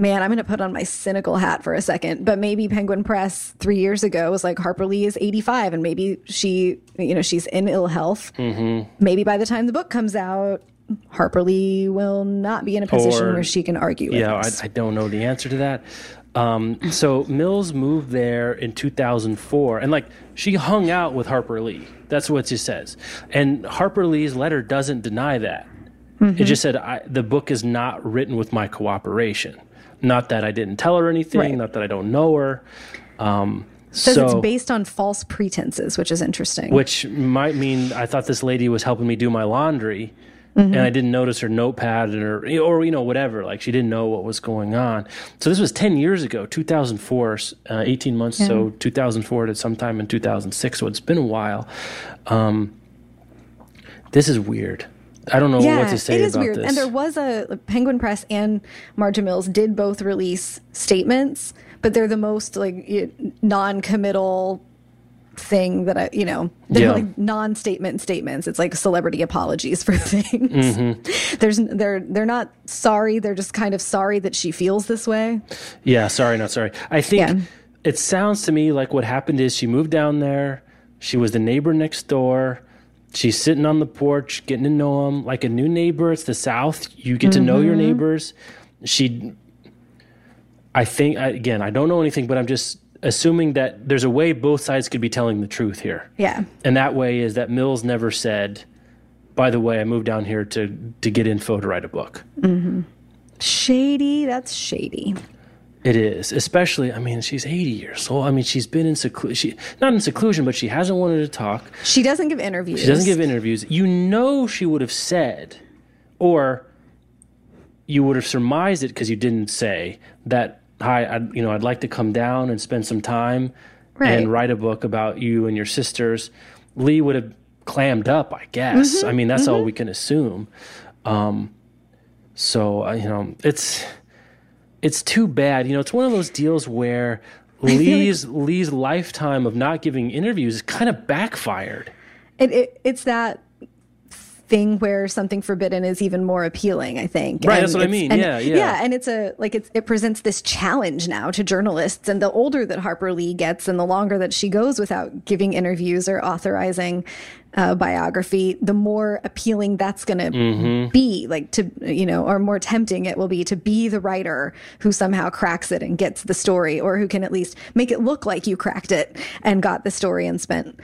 man, I'm going to put on my cynical hat for a second, but maybe Penguin Press three years ago was like Harper Lee is 85 and maybe she, you know, she's in ill health. Mm-hmm. Maybe by the time the book comes out, Harper Lee will not be in a position Or- where she can argue with Yeah, I. I don't know the answer to that. Um, so Mills moved there in 2004, and like she hung out with Harper Lee. That's what she says. And Harper Lee's letter doesn't deny that. Mm-hmm. It just said I, the book is not written with my cooperation. Not that I didn't tell her anything. Right. Not that I don't know her. Um, Says so, it's based on false pretenses, which is interesting. which might mean I thought this lady was helping me do my laundry, Mm-hmm. and I didn't notice her notepad and her, or you know, whatever. Like she didn't know what was going on. So this was ten years ago, 2004, uh, 18 months. So 2004 to sometime in 2006. So it's been a while. Um, this is weird. I don't know yeah, what to say it is weird. this. And there was a Penguin Press and Marja Mills did both release statements, but they're the most like non-committal thing that I, you know, they're Yeah. like non-statement statements. It's like celebrity apologies for things. Mm-hmm. There's they're they're not sorry. They're just kind of sorry that she feels this way. Yeah, sorry, not sorry. I think Yeah. it sounds to me like what happened is she moved down there. She was the neighbor next door. She's sitting on the porch, getting to know him like a new neighbor. It's the South. You get to know your Mm-hmm. neighbors. She, I think, again, I don't know anything, but I'm just assuming that there's a way both sides could be telling the truth here. Yeah. And that way is that Mills never said, by the way, I moved down here to, to get info to write a book. Shady. That's shady. It is, especially. I mean, she's eighty years old. I mean, she's been in seclusion. She not in seclusion, but she hasn't wanted to talk. She doesn't give interviews. She doesn't give interviews. You know, she would have said, or you would have surmised it because you didn't say that. Hi, I'd, you know, I'd like to come down and spend some time Right. and write a book about you and your sisters. Lee would have clammed up, I guess. Mm-hmm. I mean, that's all we can assume. Um, so uh, you know, it's it's too bad. You know, it's one of those deals where Lee's Lee's lifetime of not giving interviews kind of backfired. It, it it's that thing where something forbidden is even more appealing i think Right, And that's what I mean. and- Yeah, yeah. yeah and it's a like it's, it presents this challenge now to journalists and the older that harper lee gets and the longer that she goes without giving interviews or authorizing uh, biography the more appealing that's going to Mm-hmm. be like to you know or more tempting it will be to be the writer who somehow cracks it and gets the story or who can at least make it look like you cracked it and got the story and spent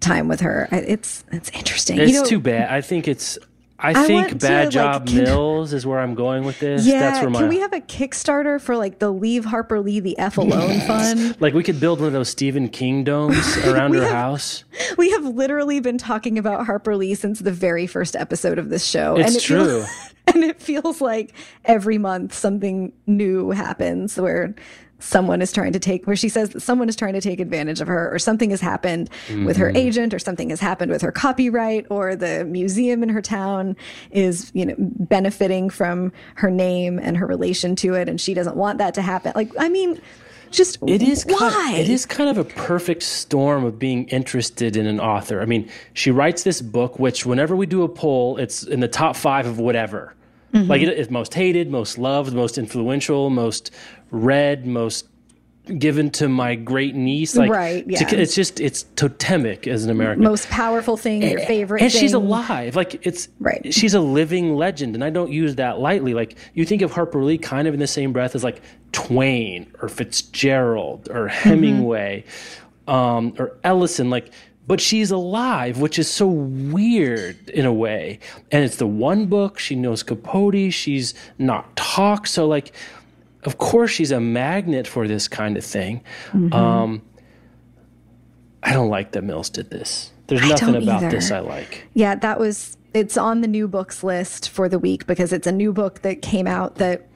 time with her. It's it's interesting. It's you know, too bad. I think it's. I, I think Bad to, Job like, Mills is where I'm going with this. Yeah, That's where my can we have a Kickstarter for like the Leave Harper Lee the F Alone fund? like we could build one of those Stephen King domes around her have- house. We have literally been talking about Harper Lee since the very first episode of this show. It's it true. Feels, and it feels like every month something new happens where someone is trying to take where she says that someone is trying to take advantage of her or something has happened with her Mm-hmm. agent or something has happened with her copyright or the museum in her town is you know benefiting from her name and her relation to it and she doesn't want that to happen like i mean just It is why Kind, it is kind of a perfect storm of being interested in an author. I mean, she writes this book, which whenever we do a poll, it's in the top five of whatever. Mm-hmm. Like it is most hated, most loved, most influential, most read, most given to my great niece. Like, Right, to- it's just it's totemic as an American. most powerful thing your favorite and she's alive like it's Right. she's a living legend and i don't use that lightly like you think of harper lee kind of in the same breath as like twain or fitzgerald or hemingway um, or ellison like but she's alive which is so weird in a way. And it's the one book she knows capote she's not talk. So like of course she's a magnet for this kind of thing. Um, i don't like that mills did this. There's I nothing about either. this i like. Yeah, that was it's on the new books list for the week because it's a new book that came out that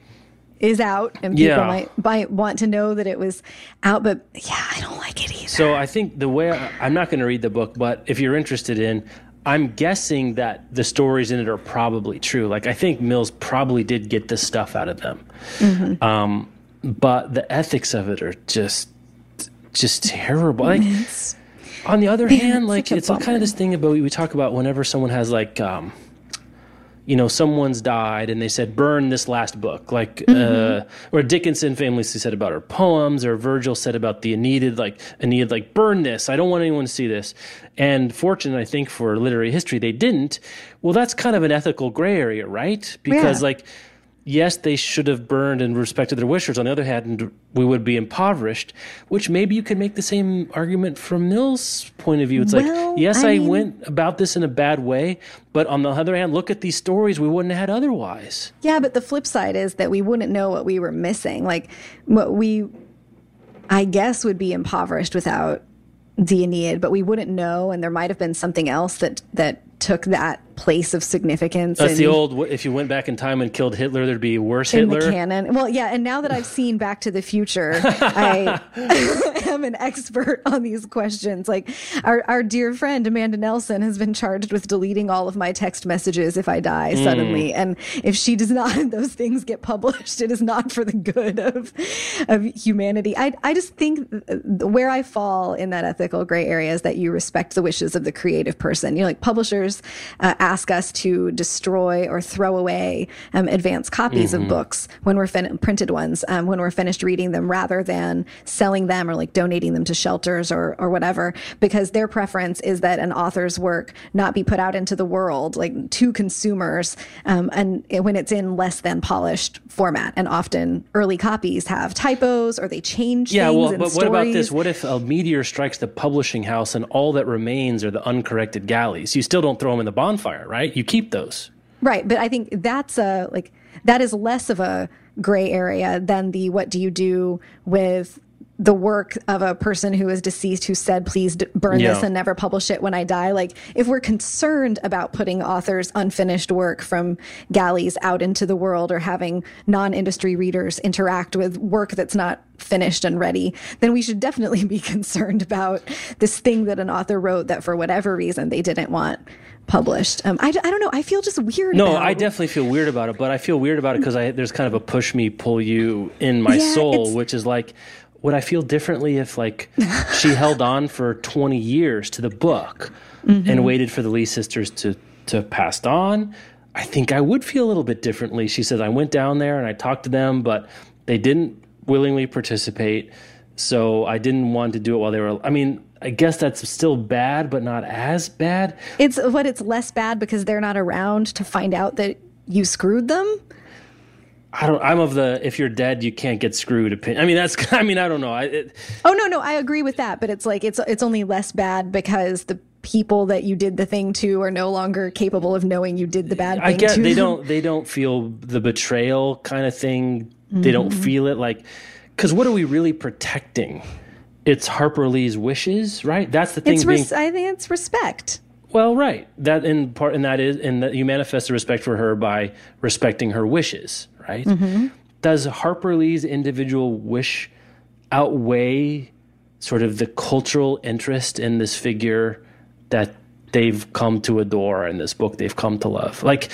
is out and people Yeah. might might want to know that it was out but yeah, I don't like it either. So I think the way I, I'm not going to read the book, but if you're interested in, I'm guessing that the stories in it are probably true. Like I think Mills probably did get this stuff out of them, Mm-hmm. um, but the ethics of it are just just terrible. Like on the other hand, like it's, a it's kind of this thing about we talk about whenever someone has like. Um, you know, someone's died and they said, burn this last book. Like, Mm-hmm. uh, or Dickinson famously said about her poems, or Virgil said about the Aeneid, like, Aeneid, like, burn this. I don't want anyone to see this. And fortunate, I think, for literary history, they didn't. Well, that's kind of an ethical gray area, right? Because, Yeah. like, yes, they should have burned and respected their wishes. On the other hand, we would be impoverished, which maybe you could make the same argument from Mill's point of view. It's Well, like, yes, I I, mean- went about this in a bad way, but on the other hand, look at these stories we wouldn't have had otherwise. Yeah, but the flip side is that we wouldn't know what we were missing. Like what we I guess would be impoverished without the Aeneid, but we wouldn't know and there might have been something else that that took that place of significance That's in- the old. If you went back in time and killed Hitler, there'd be worse in Hitler. the canon. Well, yeah, and now that I've seen Back to the Future, I am an expert on these questions. Like our our dear friend Amanda Nelson has been charged with deleting all of my text messages if I die Hmm. suddenly, and if she does not, those things get published. It is not for the good of of humanity. I I just think where I fall in that ethical gray area is that you respect the wishes of the creative person. You know, like publishers uh, ask us to destroy or throw away um, advanced copies Mm-hmm. of books when we're fin- printed ones um, when we're finished reading them, rather than selling them or like donating them to shelters or or whatever, because their preference is that an author's work not be put out into the world like to consumers, um, and when it's in less than polished format. And often early copies have typos or they change Yeah, things well, but what about stories. this? What if a meteor strikes the publishing house and all that remains are the uncorrected galleys? You still don't throw them in the bonfire, right? You keep those. Right, but I think that's a like that is less of a gray area than the what do you do with the work of a person who is deceased who said please burn this and never publish it when I die like if we're concerned about putting authors unfinished work from galleys out into the world or having non-industry readers interact with work that's not finished and ready then we should definitely be concerned about this thing that an author wrote that for whatever reason they didn't want published um, I, I don't know i feel just weird No, I definitely feel weird about it, but I feel weird about it because there's kind of a push me, pull you in my Yeah, soul, which is like, would I feel differently if like she held on for 20 years to the book Mm-hmm. and waited for the Lee sisters to to pass on? I think I would feel a little bit differently. She says I went down there and I talked to them, but they didn't willingly participate, so I didn't want to do it while they were. I mean. I guess that's still bad, but not as bad. It's what it's less bad because they're not around to find out that you screwed them. I don't. I'm of the if you're dead, you can't get screwed. Opinion. I mean, that's. I mean, I don't know. I, it, Oh no, no, I agree with that, but it's like it's it's only less bad because the people that you did the thing to are no longer capable of knowing you did the bad thing I to they don't they don't feel the betrayal kind of thing. They don't Mm-hmm. feel it like because what are we really protecting? It's Harper Lee's wishes, right? That's the thing. It's being I think it's respect. well, right. That in part, and that is, and that you manifest the respect for her by respecting her wishes, right? Mm-hmm. Does Harper Lee's individual wish outweigh sort of the cultural interest in this figure that they've come to adore in this book they've come to love? Like,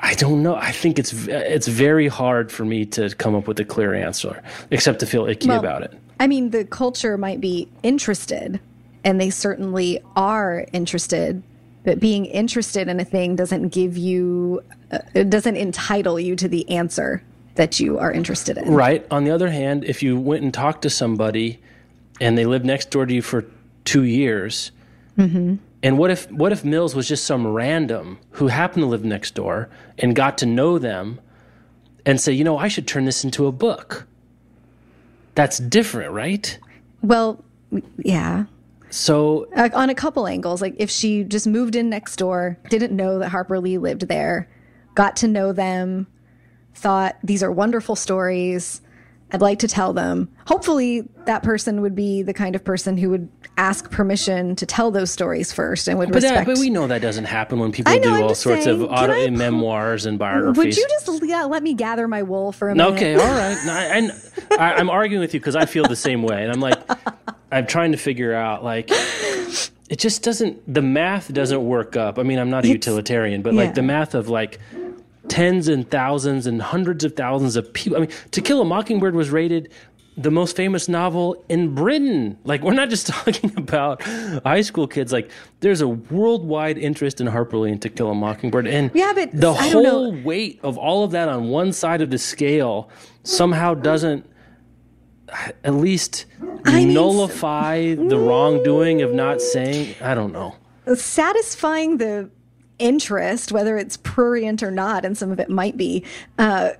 I don't know. I think it's it's very hard for me to come up with a clear answer, except to feel icky Well, about it. I mean, the culture might be interested, and they certainly are interested. But being interested in a thing doesn't give you, uh, it doesn't entitle you to the answer that you are interested in. Right. On the other hand, if you went and talked to somebody and they lived next door to you for two years, and what if what if Mills was just some random who happened to live next door and got to know them and say, you know, I should turn this into a book. That's different, right? Well, yeah. So Uh, on a couple angles, like if she just moved in next door, didn't know that Harper Lee lived there, got to know them, thought these are wonderful stories. I'd like to tell them. Hopefully, that person would be the kind of person who would ask permission to tell those stories first and would but, that, respect. but we know that doesn't happen when people know, do I'm all sorts saying, of auto I- memoirs and biographies. would you just yeah, let me gather my wool for a minute? Okay, all right. No, I, I, I'm arguing with you because I feel the same way, and I'm like, I'm trying to figure out like, it just doesn't. The math doesn't work up. I mean, I'm not a utilitarian, but yeah. like the math of like tens and thousands and hundreds of thousands of people. I mean, To Kill a Mockingbird was rated the most famous novel in Britain. Like, we're not just talking about high school kids. Like, there's a worldwide interest in Harper Lee and To Kill a Mockingbird, and Yeah, but the I whole weight of all of that on one side of the scale somehow doesn't at least mean, nullify the mm. wrongdoing of not saying. I don't know. satisfying the interest, whether it's prurient or not, and some of it might be, uh,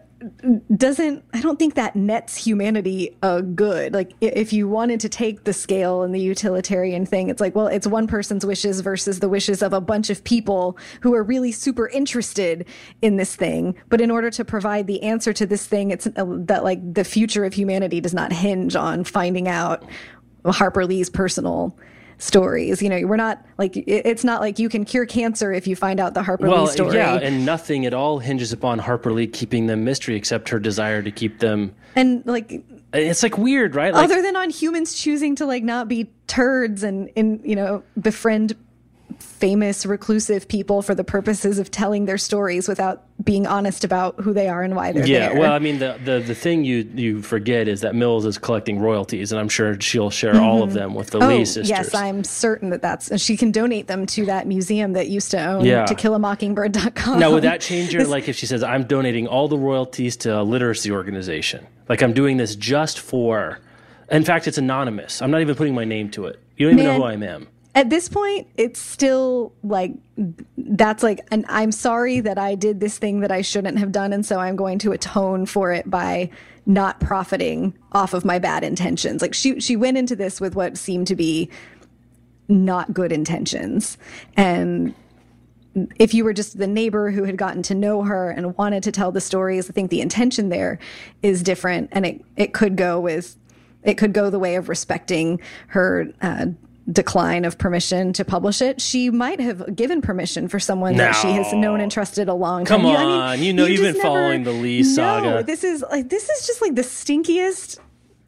doesn't I don't think that nets humanity a good. Like if you wanted to take the scale and the utilitarian thing, it's like, well, it's one person's wishes versus the wishes of a bunch of people who are really super interested in this thing. But in order to provide the answer to this thing, it's uh, that like the future of humanity does not hinge on finding out Harper Lee's personal stories. You know, we're not like it's not like you can cure cancer if you find out the Harper Well, Lee story. yeah, and nothing at all hinges upon Harper Lee keeping them mystery except her desire to keep them. and like It's like weird, right? Like, other than on humans choosing to like not be turds and and you know befriend famous reclusive people for the purposes of telling their stories without being honest about who they are and why they're yeah, there. well, I mean, the, the the thing you you forget is that Mills is collecting royalties, and I'm sure she'll share all of mm-hmm. them with the Oh, Lee sisters. yes, I'm certain that that's and she can donate them to that museum that used to own Yeah. to killamockingbird.com. Now, would that change her? Like, if she says, "I'm donating all the royalties to a literacy organization," like I'm doing this just for. In fact, it's anonymous. I'm not even putting my name to it. You don't even Man. know who I am. At this point it's still like that's like and i'm sorry that i did this thing that i shouldn't have done and so i'm going to atone for it by not profiting off of my bad intentions like she she went into this with what seemed to be not good intentions and if you were just the neighbor who had gotten to know her and wanted to tell the stories, I think the intention there is different, and it it could go with it could go the way of respecting her. Uh, decline of permission to publish it she might have given permission for someone that she has known and trusted a long time Come You- I mean, on, you know you've just been following the Lee no, saga. this is like this is just like the stinkiest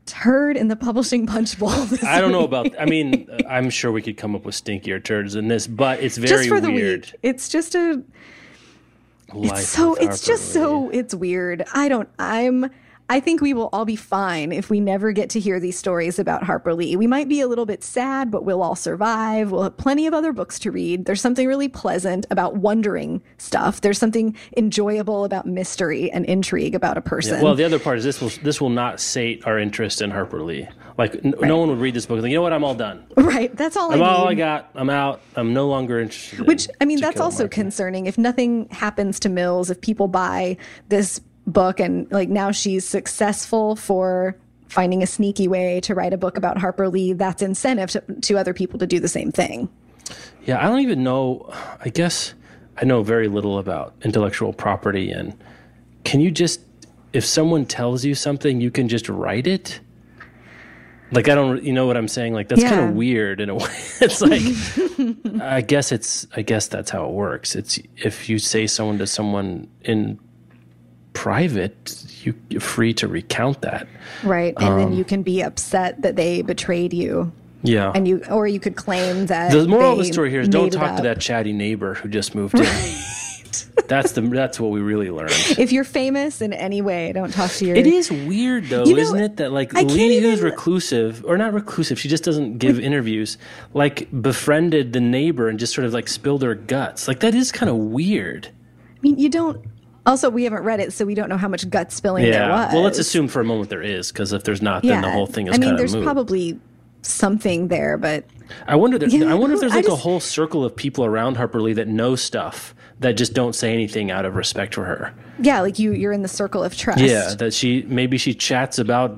turd in the publishing punch bowl I don't know about. I mean, I'm sure we could come up with stinkier turds than this, but it's very just for the weird. week it's just a Life it's so it's just so it's weird i don't i'm i think we will all be fine if we never get to hear these stories about harper lee we might be a little bit sad but we'll all survive we'll have plenty of other books to read there's something really pleasant about wondering stuff there's something enjoyable about mystery and intrigue about a person Well, the other part is this will this will not sate our interest in Harper Lee. Like n- no one would read this book and think, you know what, I'm all done. right that's all I'm i all I got. I'm out. I'm no longer interested. in Which I mean, that's also Mockingbird. concerning. If nothing happens to Mills, if people buy this book and like now she's successful for finding a sneaky way to write a book about Harper Lee, that's incentive to, to other people to do the same thing. Yeah, I don't even know. I guess I know very little about intellectual property. And can you just, if someone tells you something, you can just write it? Like, I don't, you know what I'm saying? Like, that's kind of weird in a way. it's like, I guess it's, I guess that's how it works. It's if you say someone to someone in private, you, you're free to recount that. Right. And Um, then you can be upset that they betrayed you. Yeah. And you, or you could claim that The moral of the story here is don't talk to that chatty neighbor who just moved in. that's the that's what we really learned. If you're famous in any way, don't talk to your. It is weird though, You know, isn't it? That like I can't Lady who's reclusive or not reclusive, she just doesn't give interviews, like befriended the neighbor and just sort of like spilled her guts. Like that is kind of weird. I mean, you don't. Also, we haven't read it, so we don't know how much gut spilling there Yeah. was. Well, let's assume for a moment there is, because if there's not, then the whole thing is I mean, kind of there's probably something there, but I wonder. There, Yeah, I wonder if there's like a whole circle of people around Harper Lee that know stuff that just don't say anything out of respect for her. yeah, like you, you're in the circle of trust. Yeah, that she maybe she chats about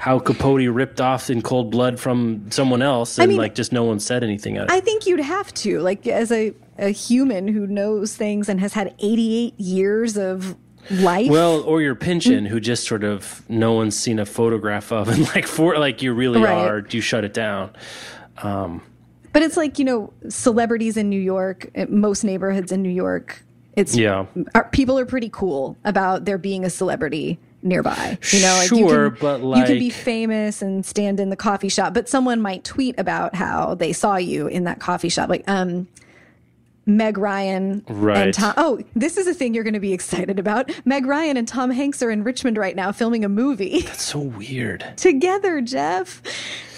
how Capote ripped off in cold blood from someone else, and mean, like just no one said anything. Out I think you'd have to, like, as a, a human who knows things and has had 88 years of life. well, or your pension, who just sort of no one's seen a photograph of, and like for like you really Right. are, you shut it down. but it's like, you know, celebrities in New York, uh, most neighborhoods in New York, it's Yeah. are, people are pretty cool about there being a celebrity nearby. You know, like you Sure, can, but you can be famous and stand in the coffee shop, but someone might tweet about how they saw you in that coffee shop. Like, um, Meg Ryan Right. and Tom. Oh, this is a thing you're going to be excited about. Meg Ryan and Tom Hanks are in Richmond right now filming a movie That's so weird. together, Jeff.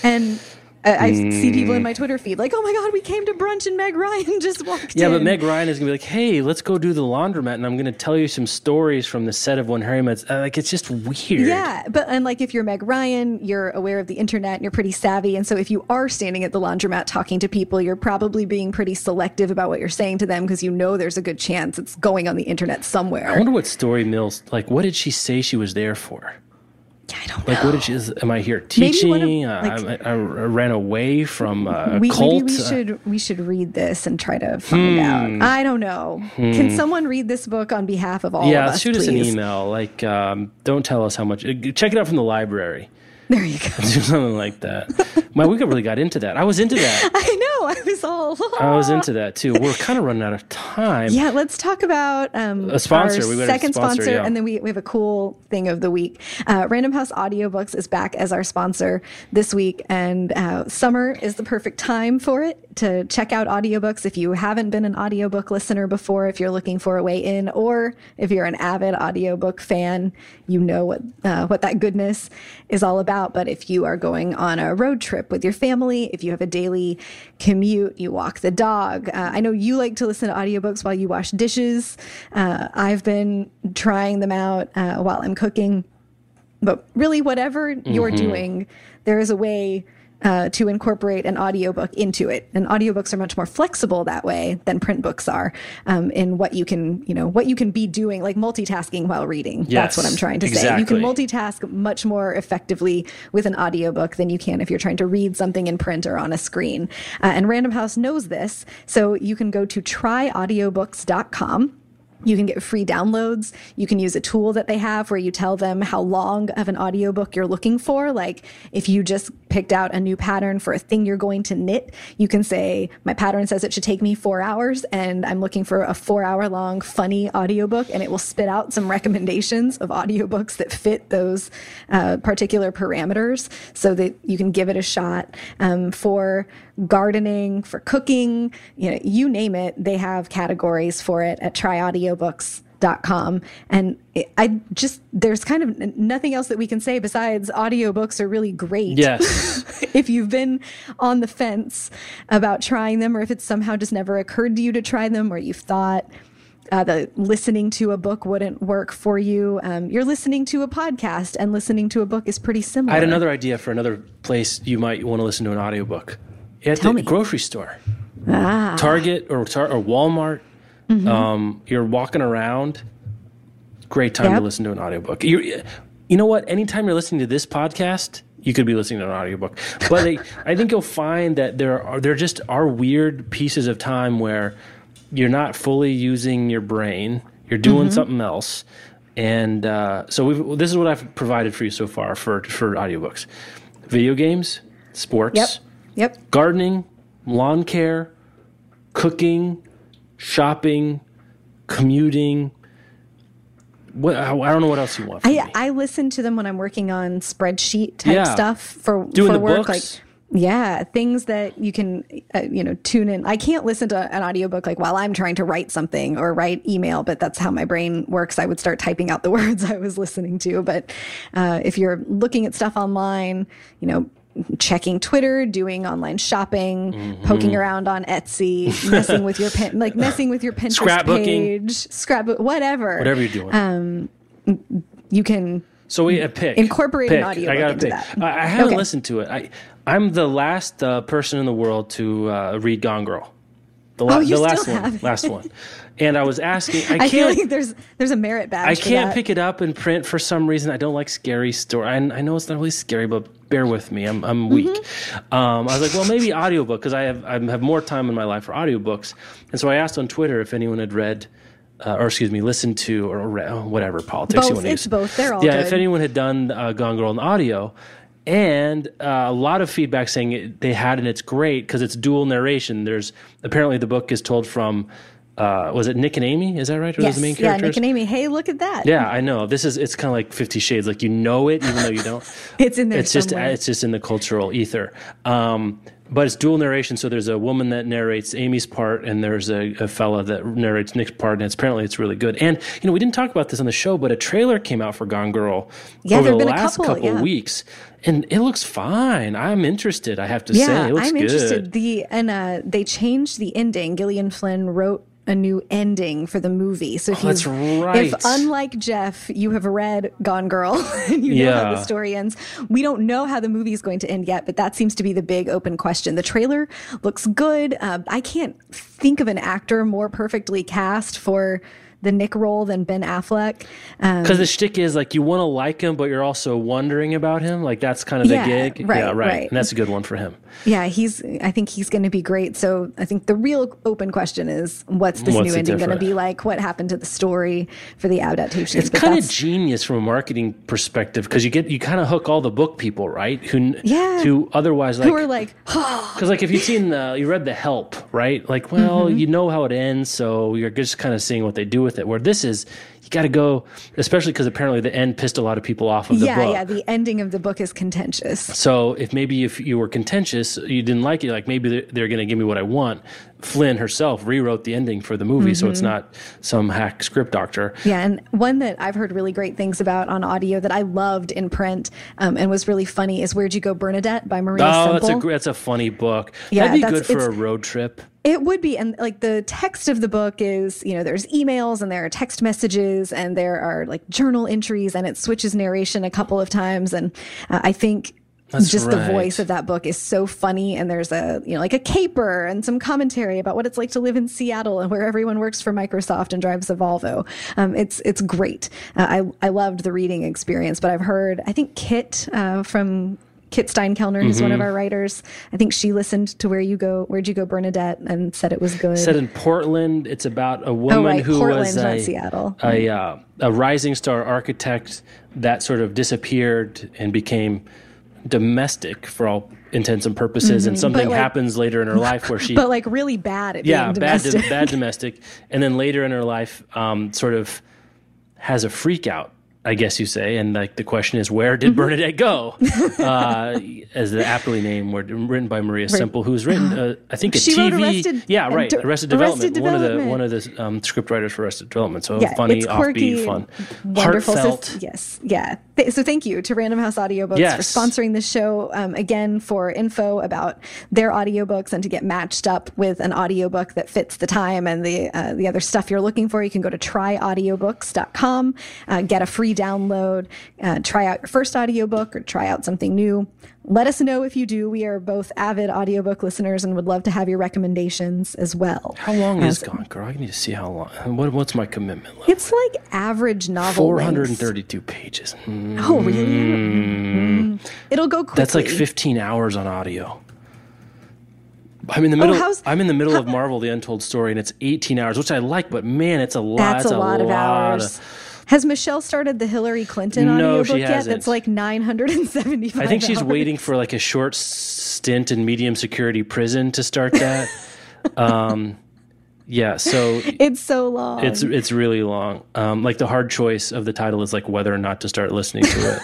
And uh, I see people in my Twitter feed like, "Oh my god, we came to brunch and Meg Ryan just walked Yeah, in." Yeah, but Meg Ryan is gonna be like, "Hey, let's go do the laundromat," and I'm gonna tell you some stories from the set of When Harry Met. Uh, like, it's just weird. Yeah, but and like if you're Meg Ryan, you're aware of the internet and you're pretty savvy. And so if you are standing at the laundromat talking to people, you're probably being pretty selective about what you're saying to them because you know there's a good chance it's going on the internet somewhere. I wonder what Story Mills like. What did she say she was there for? Yeah, I don't Like, know. what did she? Is, am I here Maybe of, teaching? uh, like- I, I, I ran away from uh, a we, cult. maybe we should we should read this and try to find Hmm. out. I don't know. Can someone read this book on behalf of all yeah, of us? Yeah, shoot us an email. Like, um, don't tell us how much. uh, Check it out from the library. There you go. Do something like that. My we really got into that. I was into that. I know. I was all. I was into that too. We're kind of running out of time. Yeah, let's talk about um, A sponsor. Our We second sponsor, sponsor, yeah. and then we, we have a cool thing of the week. Uh, Random House Audiobooks is back as our sponsor this week, and uh, summer is the perfect time for it to check out audiobooks. If you haven't been an audiobook listener before, if you're looking for a way in, or if you're an avid audiobook fan, you know what uh, what that goodness is all about. But if you are going on a road trip with your family, if you have a daily commute, you walk the dog. Uh, I know you like to listen to audiobooks while you wash dishes. Uh, I've been trying them out uh, while I'm cooking. But really, whatever you're Mm-hmm. doing, there is a way uh, to incorporate an audiobook into it. And audiobooks are much more flexible that way than print books are um, in what you can, you know, what you can be doing, like multitasking while reading. That's what I'm trying to say. You can multitask much more effectively with an audiobook than you can if you're trying to read something in print or on a screen. Uh, and Random House knows this. So you can go to tryaudiobooks.com. You can get free downloads. You can use a tool that they have where you tell them how long of an audiobook you're looking for. Like if you just picked out a new pattern for a thing you're going to knit, you can say, My pattern says it should take me four hours, and I'm looking for a four hour long funny audiobook, and it will spit out some recommendations of audiobooks that fit those uh, particular parameters so that you can give it a shot um, for gardening, for cooking, you know, you name it, they have categories for it at tryaudiobooks.com. And I just, there's kind of nothing else that we can say besides audiobooks are really great. Yes. if you've been on the fence about trying them, or if it's somehow just never occurred to you to try them, or you've thought, uh, the listening to a book wouldn't work for you. Um, you're listening to a podcast, and listening to a book is pretty similar. I had another idea for another place you might want to listen to an audiobook. At Tell the me. grocery store. Ah. Target or Tar- or Walmart. Mm-hmm. Um, you're walking around. Great time Yep. to listen to an audiobook. You you know what? Anytime you're listening to this podcast, you could be listening to an audiobook. But they, I think you'll find that there are there just are weird pieces of time where you're not fully using your brain. You're doing something else. And uh, so we've, this is what I've provided for you so far for for audiobooks: video games, sports, Yep. Yep. gardening, lawn care, cooking, shopping, commuting. What I don't know what else you want. From I me. I listen to them when I'm working on spreadsheet type Yeah. stuff for Doing for the work books? like yeah, things that you can uh, you know tune in. I can't listen to an audiobook like while I'm trying to write something or write email, but that's how my brain works. I would start typing out the words I was listening to, but uh, if you're looking at stuff online, you know, checking Twitter, doing online shopping, Mm-hmm. poking around on Etsy, messing with your pin, like messing with your Pinterest Scrapbooking. page, scrapbook, whatever. Whatever you're doing. Um, You can So we a pick. Incorporate an pick. audiobook I got to pick. that. I, I haven't Okay. listened to it. I I'm the last uh, person in the world to uh, read Gone Girl. The, la- Oh, the last one, haven't. last one. And I was asking. I I feel can't. like there's there's a merit badge. I can't pick it up and print for some reason. I don't like scary story. I, I know it's not really scary, but bear with me. I'm I'm weak. Mm-hmm. Um, I was like, well, maybe audiobook because I have I have more time in my life for audiobooks. And so I asked on Twitter if anyone had read. Uh, or excuse me, listened to or read, oh, whatever politics you want to use. both. They're all yeah. good. If anyone had done uh, Gone Girl in audio, and uh, a lot of feedback saying it, they had, and it's great because it's dual narration. There's apparently the book is told from. Uh, was it Nick and Amy? Is that right? Or Yes. the main yeah. Nick and Amy. Hey, look at that. Yeah, I know. This is it's kind of like Fifty Shades. Like you know it, even though you don't. It's in there It's just it's just in the cultural ether. Um, but it's dual narration. So there's a woman that narrates Amy's part, and there's a, a fella that narrates Nick's part, and it's, apparently it's really good. And you know, we didn't talk about this on the show, but a trailer came out for Gone Girl Yeah, over the last couple, yeah. weeks, and it looks fine. I'm interested. I have to yeah, say, it looks I'm good. interested. The and uh, they changed the ending. Gillian Flynn wrote a new ending for the movie. So if Oh, that's you, right. if unlike Jeff, you have read Gone Girl and you know how the story ends, we don't know how the movie is going to end yet. But that seems to be the big open question. The trailer looks good. Uh, I can't think of an actor more perfectly cast for the Nick role than Ben Affleck. Um, Because the shtick is like you want to like him, but you're also wondering about him. Like that's kind of the Yeah, gig. right, yeah, right. right. And that's a good one for him. Yeah, he's. I think he's going to be great. So I think the real open question is, what's this What's new ending going to be like? What happened to the story for the adaptation? It's kind of genius from a marketing perspective because you get you kind of hook all the book people, right? Who Yeah. who otherwise like who are like, because like if you've seen the you read the Help, right? Like, well, Mm-hmm. you know how it ends, so you're just kind of seeing what they do with it. Where this is, you got to go, especially because apparently the end pissed a lot of people off of the yeah, book. yeah. yeah. The ending of the book is contentious. So if maybe if you were contentious, you didn't like it, like maybe they're, they're going to give me what I want. Flynn herself rewrote the ending for the movie, so it's Mm-hmm. not some hack script doctor. Yeah, and one that I've heard really great things about on audio that I loved in print um, and was really funny is "Where'd You Go, Bernadette" by Maria Oh, that's a that's a funny book. Yeah, That'd be good for a road trip. It would be. And like the text of the book is, you know, there's emails and there are text messages and there are like journal entries and it switches narration a couple of times. And uh, I think That's just the voice of that book is so funny. And there's a, you know, like a caper and some commentary about what it's like to live in Seattle and where everyone works for Microsoft and drives a Volvo. Um, it's, it's great. Uh, I, I loved the reading experience, but I've heard, I think Kit uh, from Kit Steinkellner, who's one of Mm-hmm. our writers. I think she listened to Where You Go, Where'd You Go, Bernadette, and said it was good. Said in Portland, it's about a woman Oh, right, who Portland, was a, Seattle. a, uh, a rising star architect that sort of disappeared and became domestic for all intents and purposes, and something Mm-hmm. like- happens later in her life where she but like really bad at yeah bad domestic. bad domestic and then later in her life um, sort of has a freak out i guess you say and like the question is where Mm-hmm. did bernadette go uh, as the aptly name were written by maria Semple, who's written uh, i think a She tv Arrested- yeah right arrested development, Arrested one of the one of the um, script writers for arrested development so yeah, funny quirky, offbeat fun wonderful. So- heartfelt yes, yeah. Th- So thank you to Random House Audiobooks Yes. for sponsoring this show. Um, again, for info about their audiobooks and to get matched up with an audiobook that fits the time and the uh, the other stuff you're looking for, you can go to tryaudiobooks.com, uh, get a free download, uh, try out your first audiobook or try out something new. Let us know if you do. We are both avid audiobook listeners and would love to have your recommendations as well. how long is gone girl i need to see how long what, what's my commitment level It's like average novel length. 432 pages Hmm. Oh, really? It'll go quickly. That's like 15 hours on audio. I'm in the middle. Oh, I'm in the middle of Marvel: The Untold Story, and it's 18 hours, which I like. But man, it's a lot. That's it's a lot of hours. Has Michelle started the Hillary Clinton No, audiobook she yet? hasn't. That's like 975 I think she's hours. waiting for like a short stint in medium security prison to start that. um, yeah, so It's so long. it's it's really long. Um, like the hard choice of the title is like whether or not to start listening to it.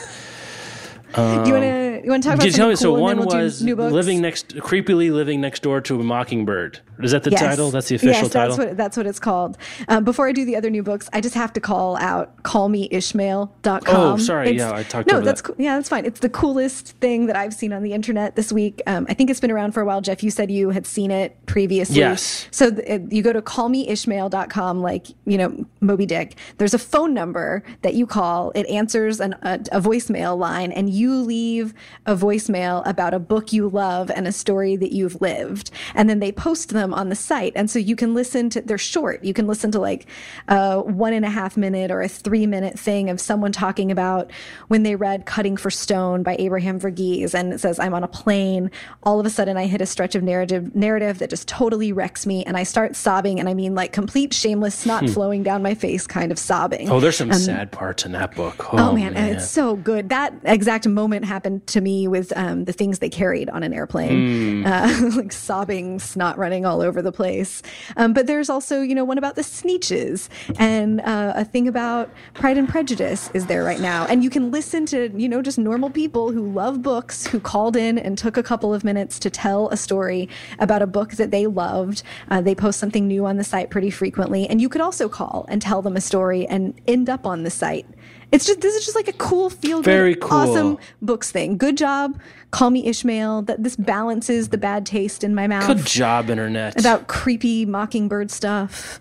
you want to you want to talk about Did you tell something me? So cool and one we'll was living next, creepily living next door to a mockingbird. Is that the Yes. title? That's the official yes, title. That's what, that's what it's called. Um, before I do the other new books, I just have to call out callmeishmael.com. Oh, sorry. It's- Yeah, I talked No, that's that. cool. Yeah, that's fine. It's the coolest thing that I've seen on the internet this week. Um, I think it's been around for a while. Jeff, you said you had seen it previously. Yes. So th- you go to callmeishmael.com, like, you know, Moby Dick. There's a phone number that you call. It answers an, a, a voicemail line, and you leave a voicemail about a book you love and a story that you've lived. And then they post them on the site. And so you can listen to, they're short. You can listen to like a one and a half minute or a three minute thing of someone talking about when they read Cutting for Stone by Abraham Verghese. And it says, I'm on a plane. All of a sudden, I hit a stretch of narrative, narrative that just totally wrecks me. And I start sobbing. And I mean, like complete shameless snot hmm. flowing down my face, kind of sobbing. oh, there's some sad parts in that book. Oh, Oh man, and it's so good. That exact moment happened to me with um, the things they carried on an airplane, uh, like sobbing, snot running all over the place. Um, but there's also, you know, one about the Sneetches and uh, a thing about Pride and Prejudice is there right now, and you can listen to, you know, just normal people who love books who called in and took a couple of minutes to tell a story about a book that they loved. Uh, they post something new on the site pretty frequently, and you could also call and tell them a story and end up on the site. It's just this is just like a cool feel Very good, cool. awesome books thing. Good job. Call me Ishmael. That this balances the bad taste in my mouth Good job, internet. about creepy mockingbird stuff.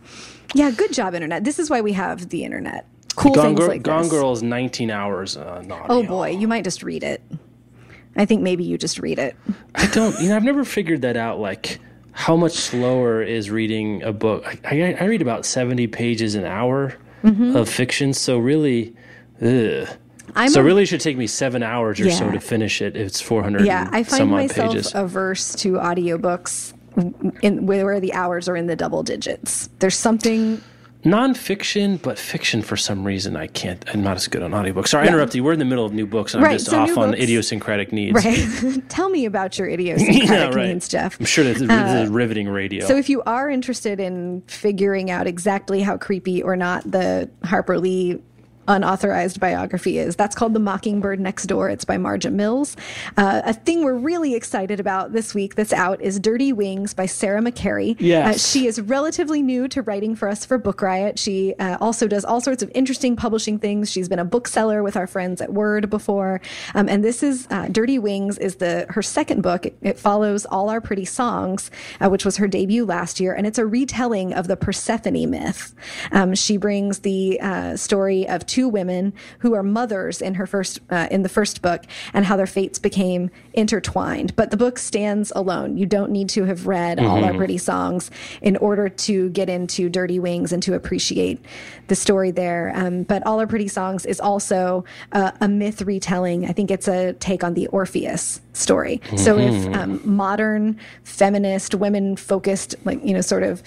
Yeah, good job, internet. This is why we have the internet. Cool Gone, things Girl, like Gone this. Girl is 19 hours audio. Oh boy, you might just read it. I think maybe you just read it. I don't. You know, I've never figured that out. Like, how much slower is reading a book? I, I, I read about 70 pages an hour Mm-hmm. of fiction. So really, ugh. I'm so a- really, should take me seven hours or so to finish it. It's 400 Yeah, I find some myself pages. averse to audiobooks in where the hours are in the double digits. There's something Nonfiction, but fiction for some reason I can't. I'm not as good on audiobooks. Sorry, I interrupt you. We're in the middle of new books, and I'm just so off on books- idiosyncratic needs. right. Tell me about your idiosyncratic Yeah, right. needs, Jeff. I'm sure this, is- this is uh, riveting radio. So if you are interested in figuring out exactly how creepy or not the Harper Lee unauthorized biography is, that's called The Mockingbird Next Door. It's by Marja Mills. Uh, a thing we're really excited about this week that's out is Dirty Wings by Sarah McCarry. Yes. Uh, she is relatively new to writing for us for Book Riot. She uh, also does all sorts of interesting publishing things. She's been a bookseller with our friends at Word before. Um, and this is uh, Dirty Wings is the her second book. It, it follows All Our Pretty Songs, uh, which was her debut last year, and it's a retelling of the Persephone myth. Um, she brings the uh, story of two women who are mothers in her first uh, in the first book, and how their fates became intertwined. But the book stands alone. You don't need to have read All Our Pretty Songs in order to get into Dirty Wings and to appreciate the story there. Um, but All Our Pretty Songs is also uh, a myth retelling. I think it's a take on the Orpheus story. So if um, modern feminist, women focused, like, you know, sort of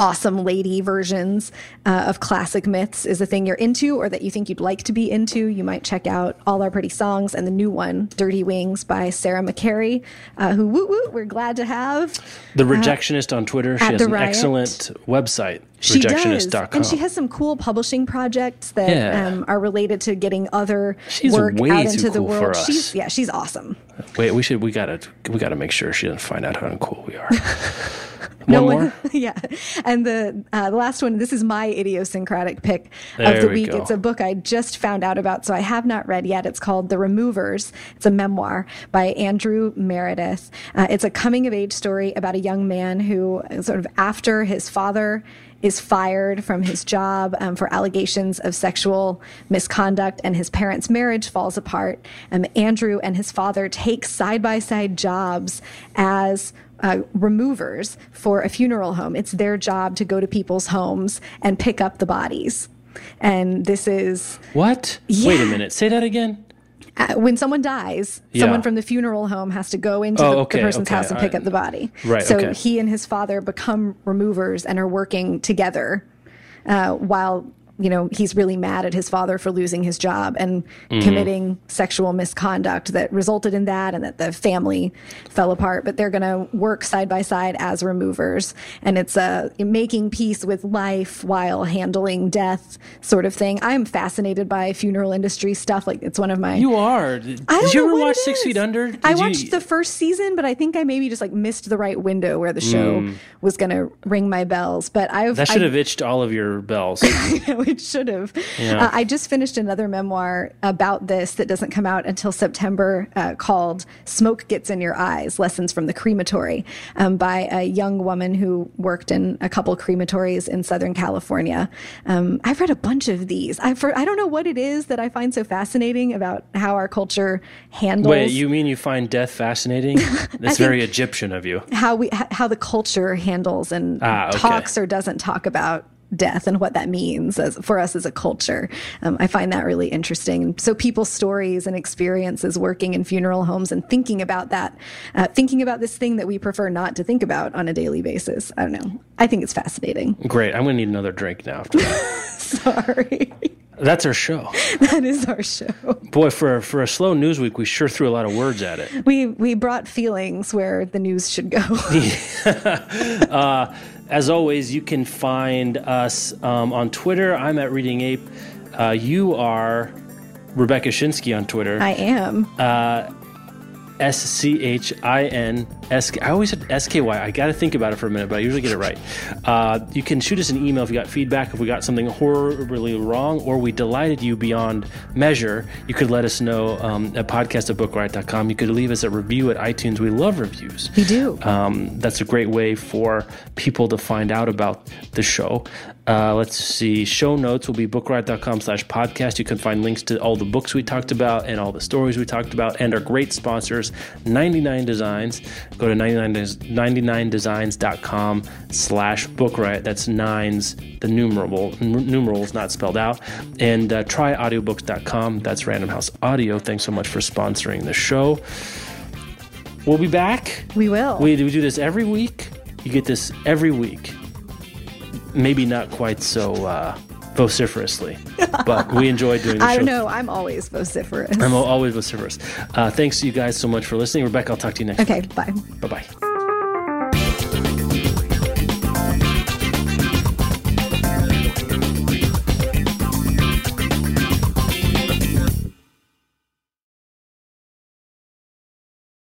awesome lady versions uh, of classic myths is a thing you're into or that you think you'd like to be into, you might check out All Our Pretty Songs and the new one, Dirty Wings by Sarah McCarry, uh, who woo woo, we're glad to have. the Rejectionist on Twitter. She has an Riot. excellent website, She does. rejectionist.com. And she has some cool publishing projects that Yeah. um, are related to getting other She's work out into the cool for world. She's yeah, she's awesome. Wait, we should. We gotta. We gotta make sure she doesn't find out how uncool we are. No one more. yeah. And the uh, the last one, this is my idiosyncratic pick There of the we week. go. It's a book I just found out about, so I have not read yet. It's called The Removers. It's a memoir by Andrew Meredith. Uh, it's a coming of age story about a young man who, sort of after his father is fired from his job um, for allegations of sexual misconduct and his parents' marriage falls apart. Um, Andrew and his father take side by side jobs as uh, removers for a funeral home. It's their job to go to people's homes and pick up the bodies. And this is What? Wait a minute. Say that again. uh, when someone dies, Yeah. someone from the funeral home has to go into Oh, the, okay, the person's okay, house and pick up the body. Right, So okay. he and his father become removers and are working together uh, while you know he's really mad at his father for losing his job and Mm-hmm. committing sexual misconduct that resulted in that and that the family fell apart but they're going to work side by side as removers and it's a making peace with life while handling death sort of thing i'm fascinated by funeral industry stuff like it's one of my You are. Did you ever watch Six. Feet Under? Did I you- watched the first season, but I think I maybe just like missed the right window where the show was going to ring my bells. But I've Mm. That should have itched all of your bells. it should have. Yeah. Uh, I just finished another memoir about this that doesn't come out until September uh, called Smoke Gets in Your Eyes Lessons from the Crematory um, by a young woman who worked in a couple crematories in Southern California. Um, I've read a bunch of these. I've, I don't know what it is that I find so fascinating about how our culture handles Wait, you mean you find death fascinating? That's very Egyptian of you. how we how the culture handles and Ah, okay. talks or doesn't talk about death and what that means as, for us as a culture. Um, I find that really interesting. So people's stories and experiences working in funeral homes and thinking about that, uh, thinking about this thing that we prefer not to think about on a daily basis. I don't know. I think it's fascinating. Great. I'm going to need another drink now after that. Sorry. That's our show. that is our show. Boy, for a, for a slow news week, we sure threw a lot of words at it. We we brought feelings where the news should go. As always, you can find us um, on Twitter. I'm at Reading Ape. Uh, you are Rebecca Schinsky on Twitter. I am. S C H I N S. I always said S K Y. I got to think about it for a minute, but I usually get it right. Uh, you can shoot us an email if you got feedback, if we got something horribly wrong, or we delighted you beyond measure. You could let us know um, at podcast at bookriot.com. You could leave us a review at iTunes. We love reviews. We do. Um, that's a great way for people to find out about the show. Uh, let's see. Show notes will be bookriot.com slash podcast. You can find links to all the books we talked about and all the stories we talked about and our great sponsors, 99 Designs. Go to 99, 99designs.com slash bookriot. That's nines, the numerable, n- numerals not spelled out. And uh, tryaudiobooks.com. That's Random House Audio. Thanks so much for sponsoring the show. We'll be back. we will. We, we do this every week. You get this every week. Maybe not quite so uh, vociferously, but we enjoy doing the I show. know. I'm always vociferous. I'm always vociferous. Uh, thanks you guys so much for listening. Rebecca, I'll talk to you next okay, week. bye. Bye bye.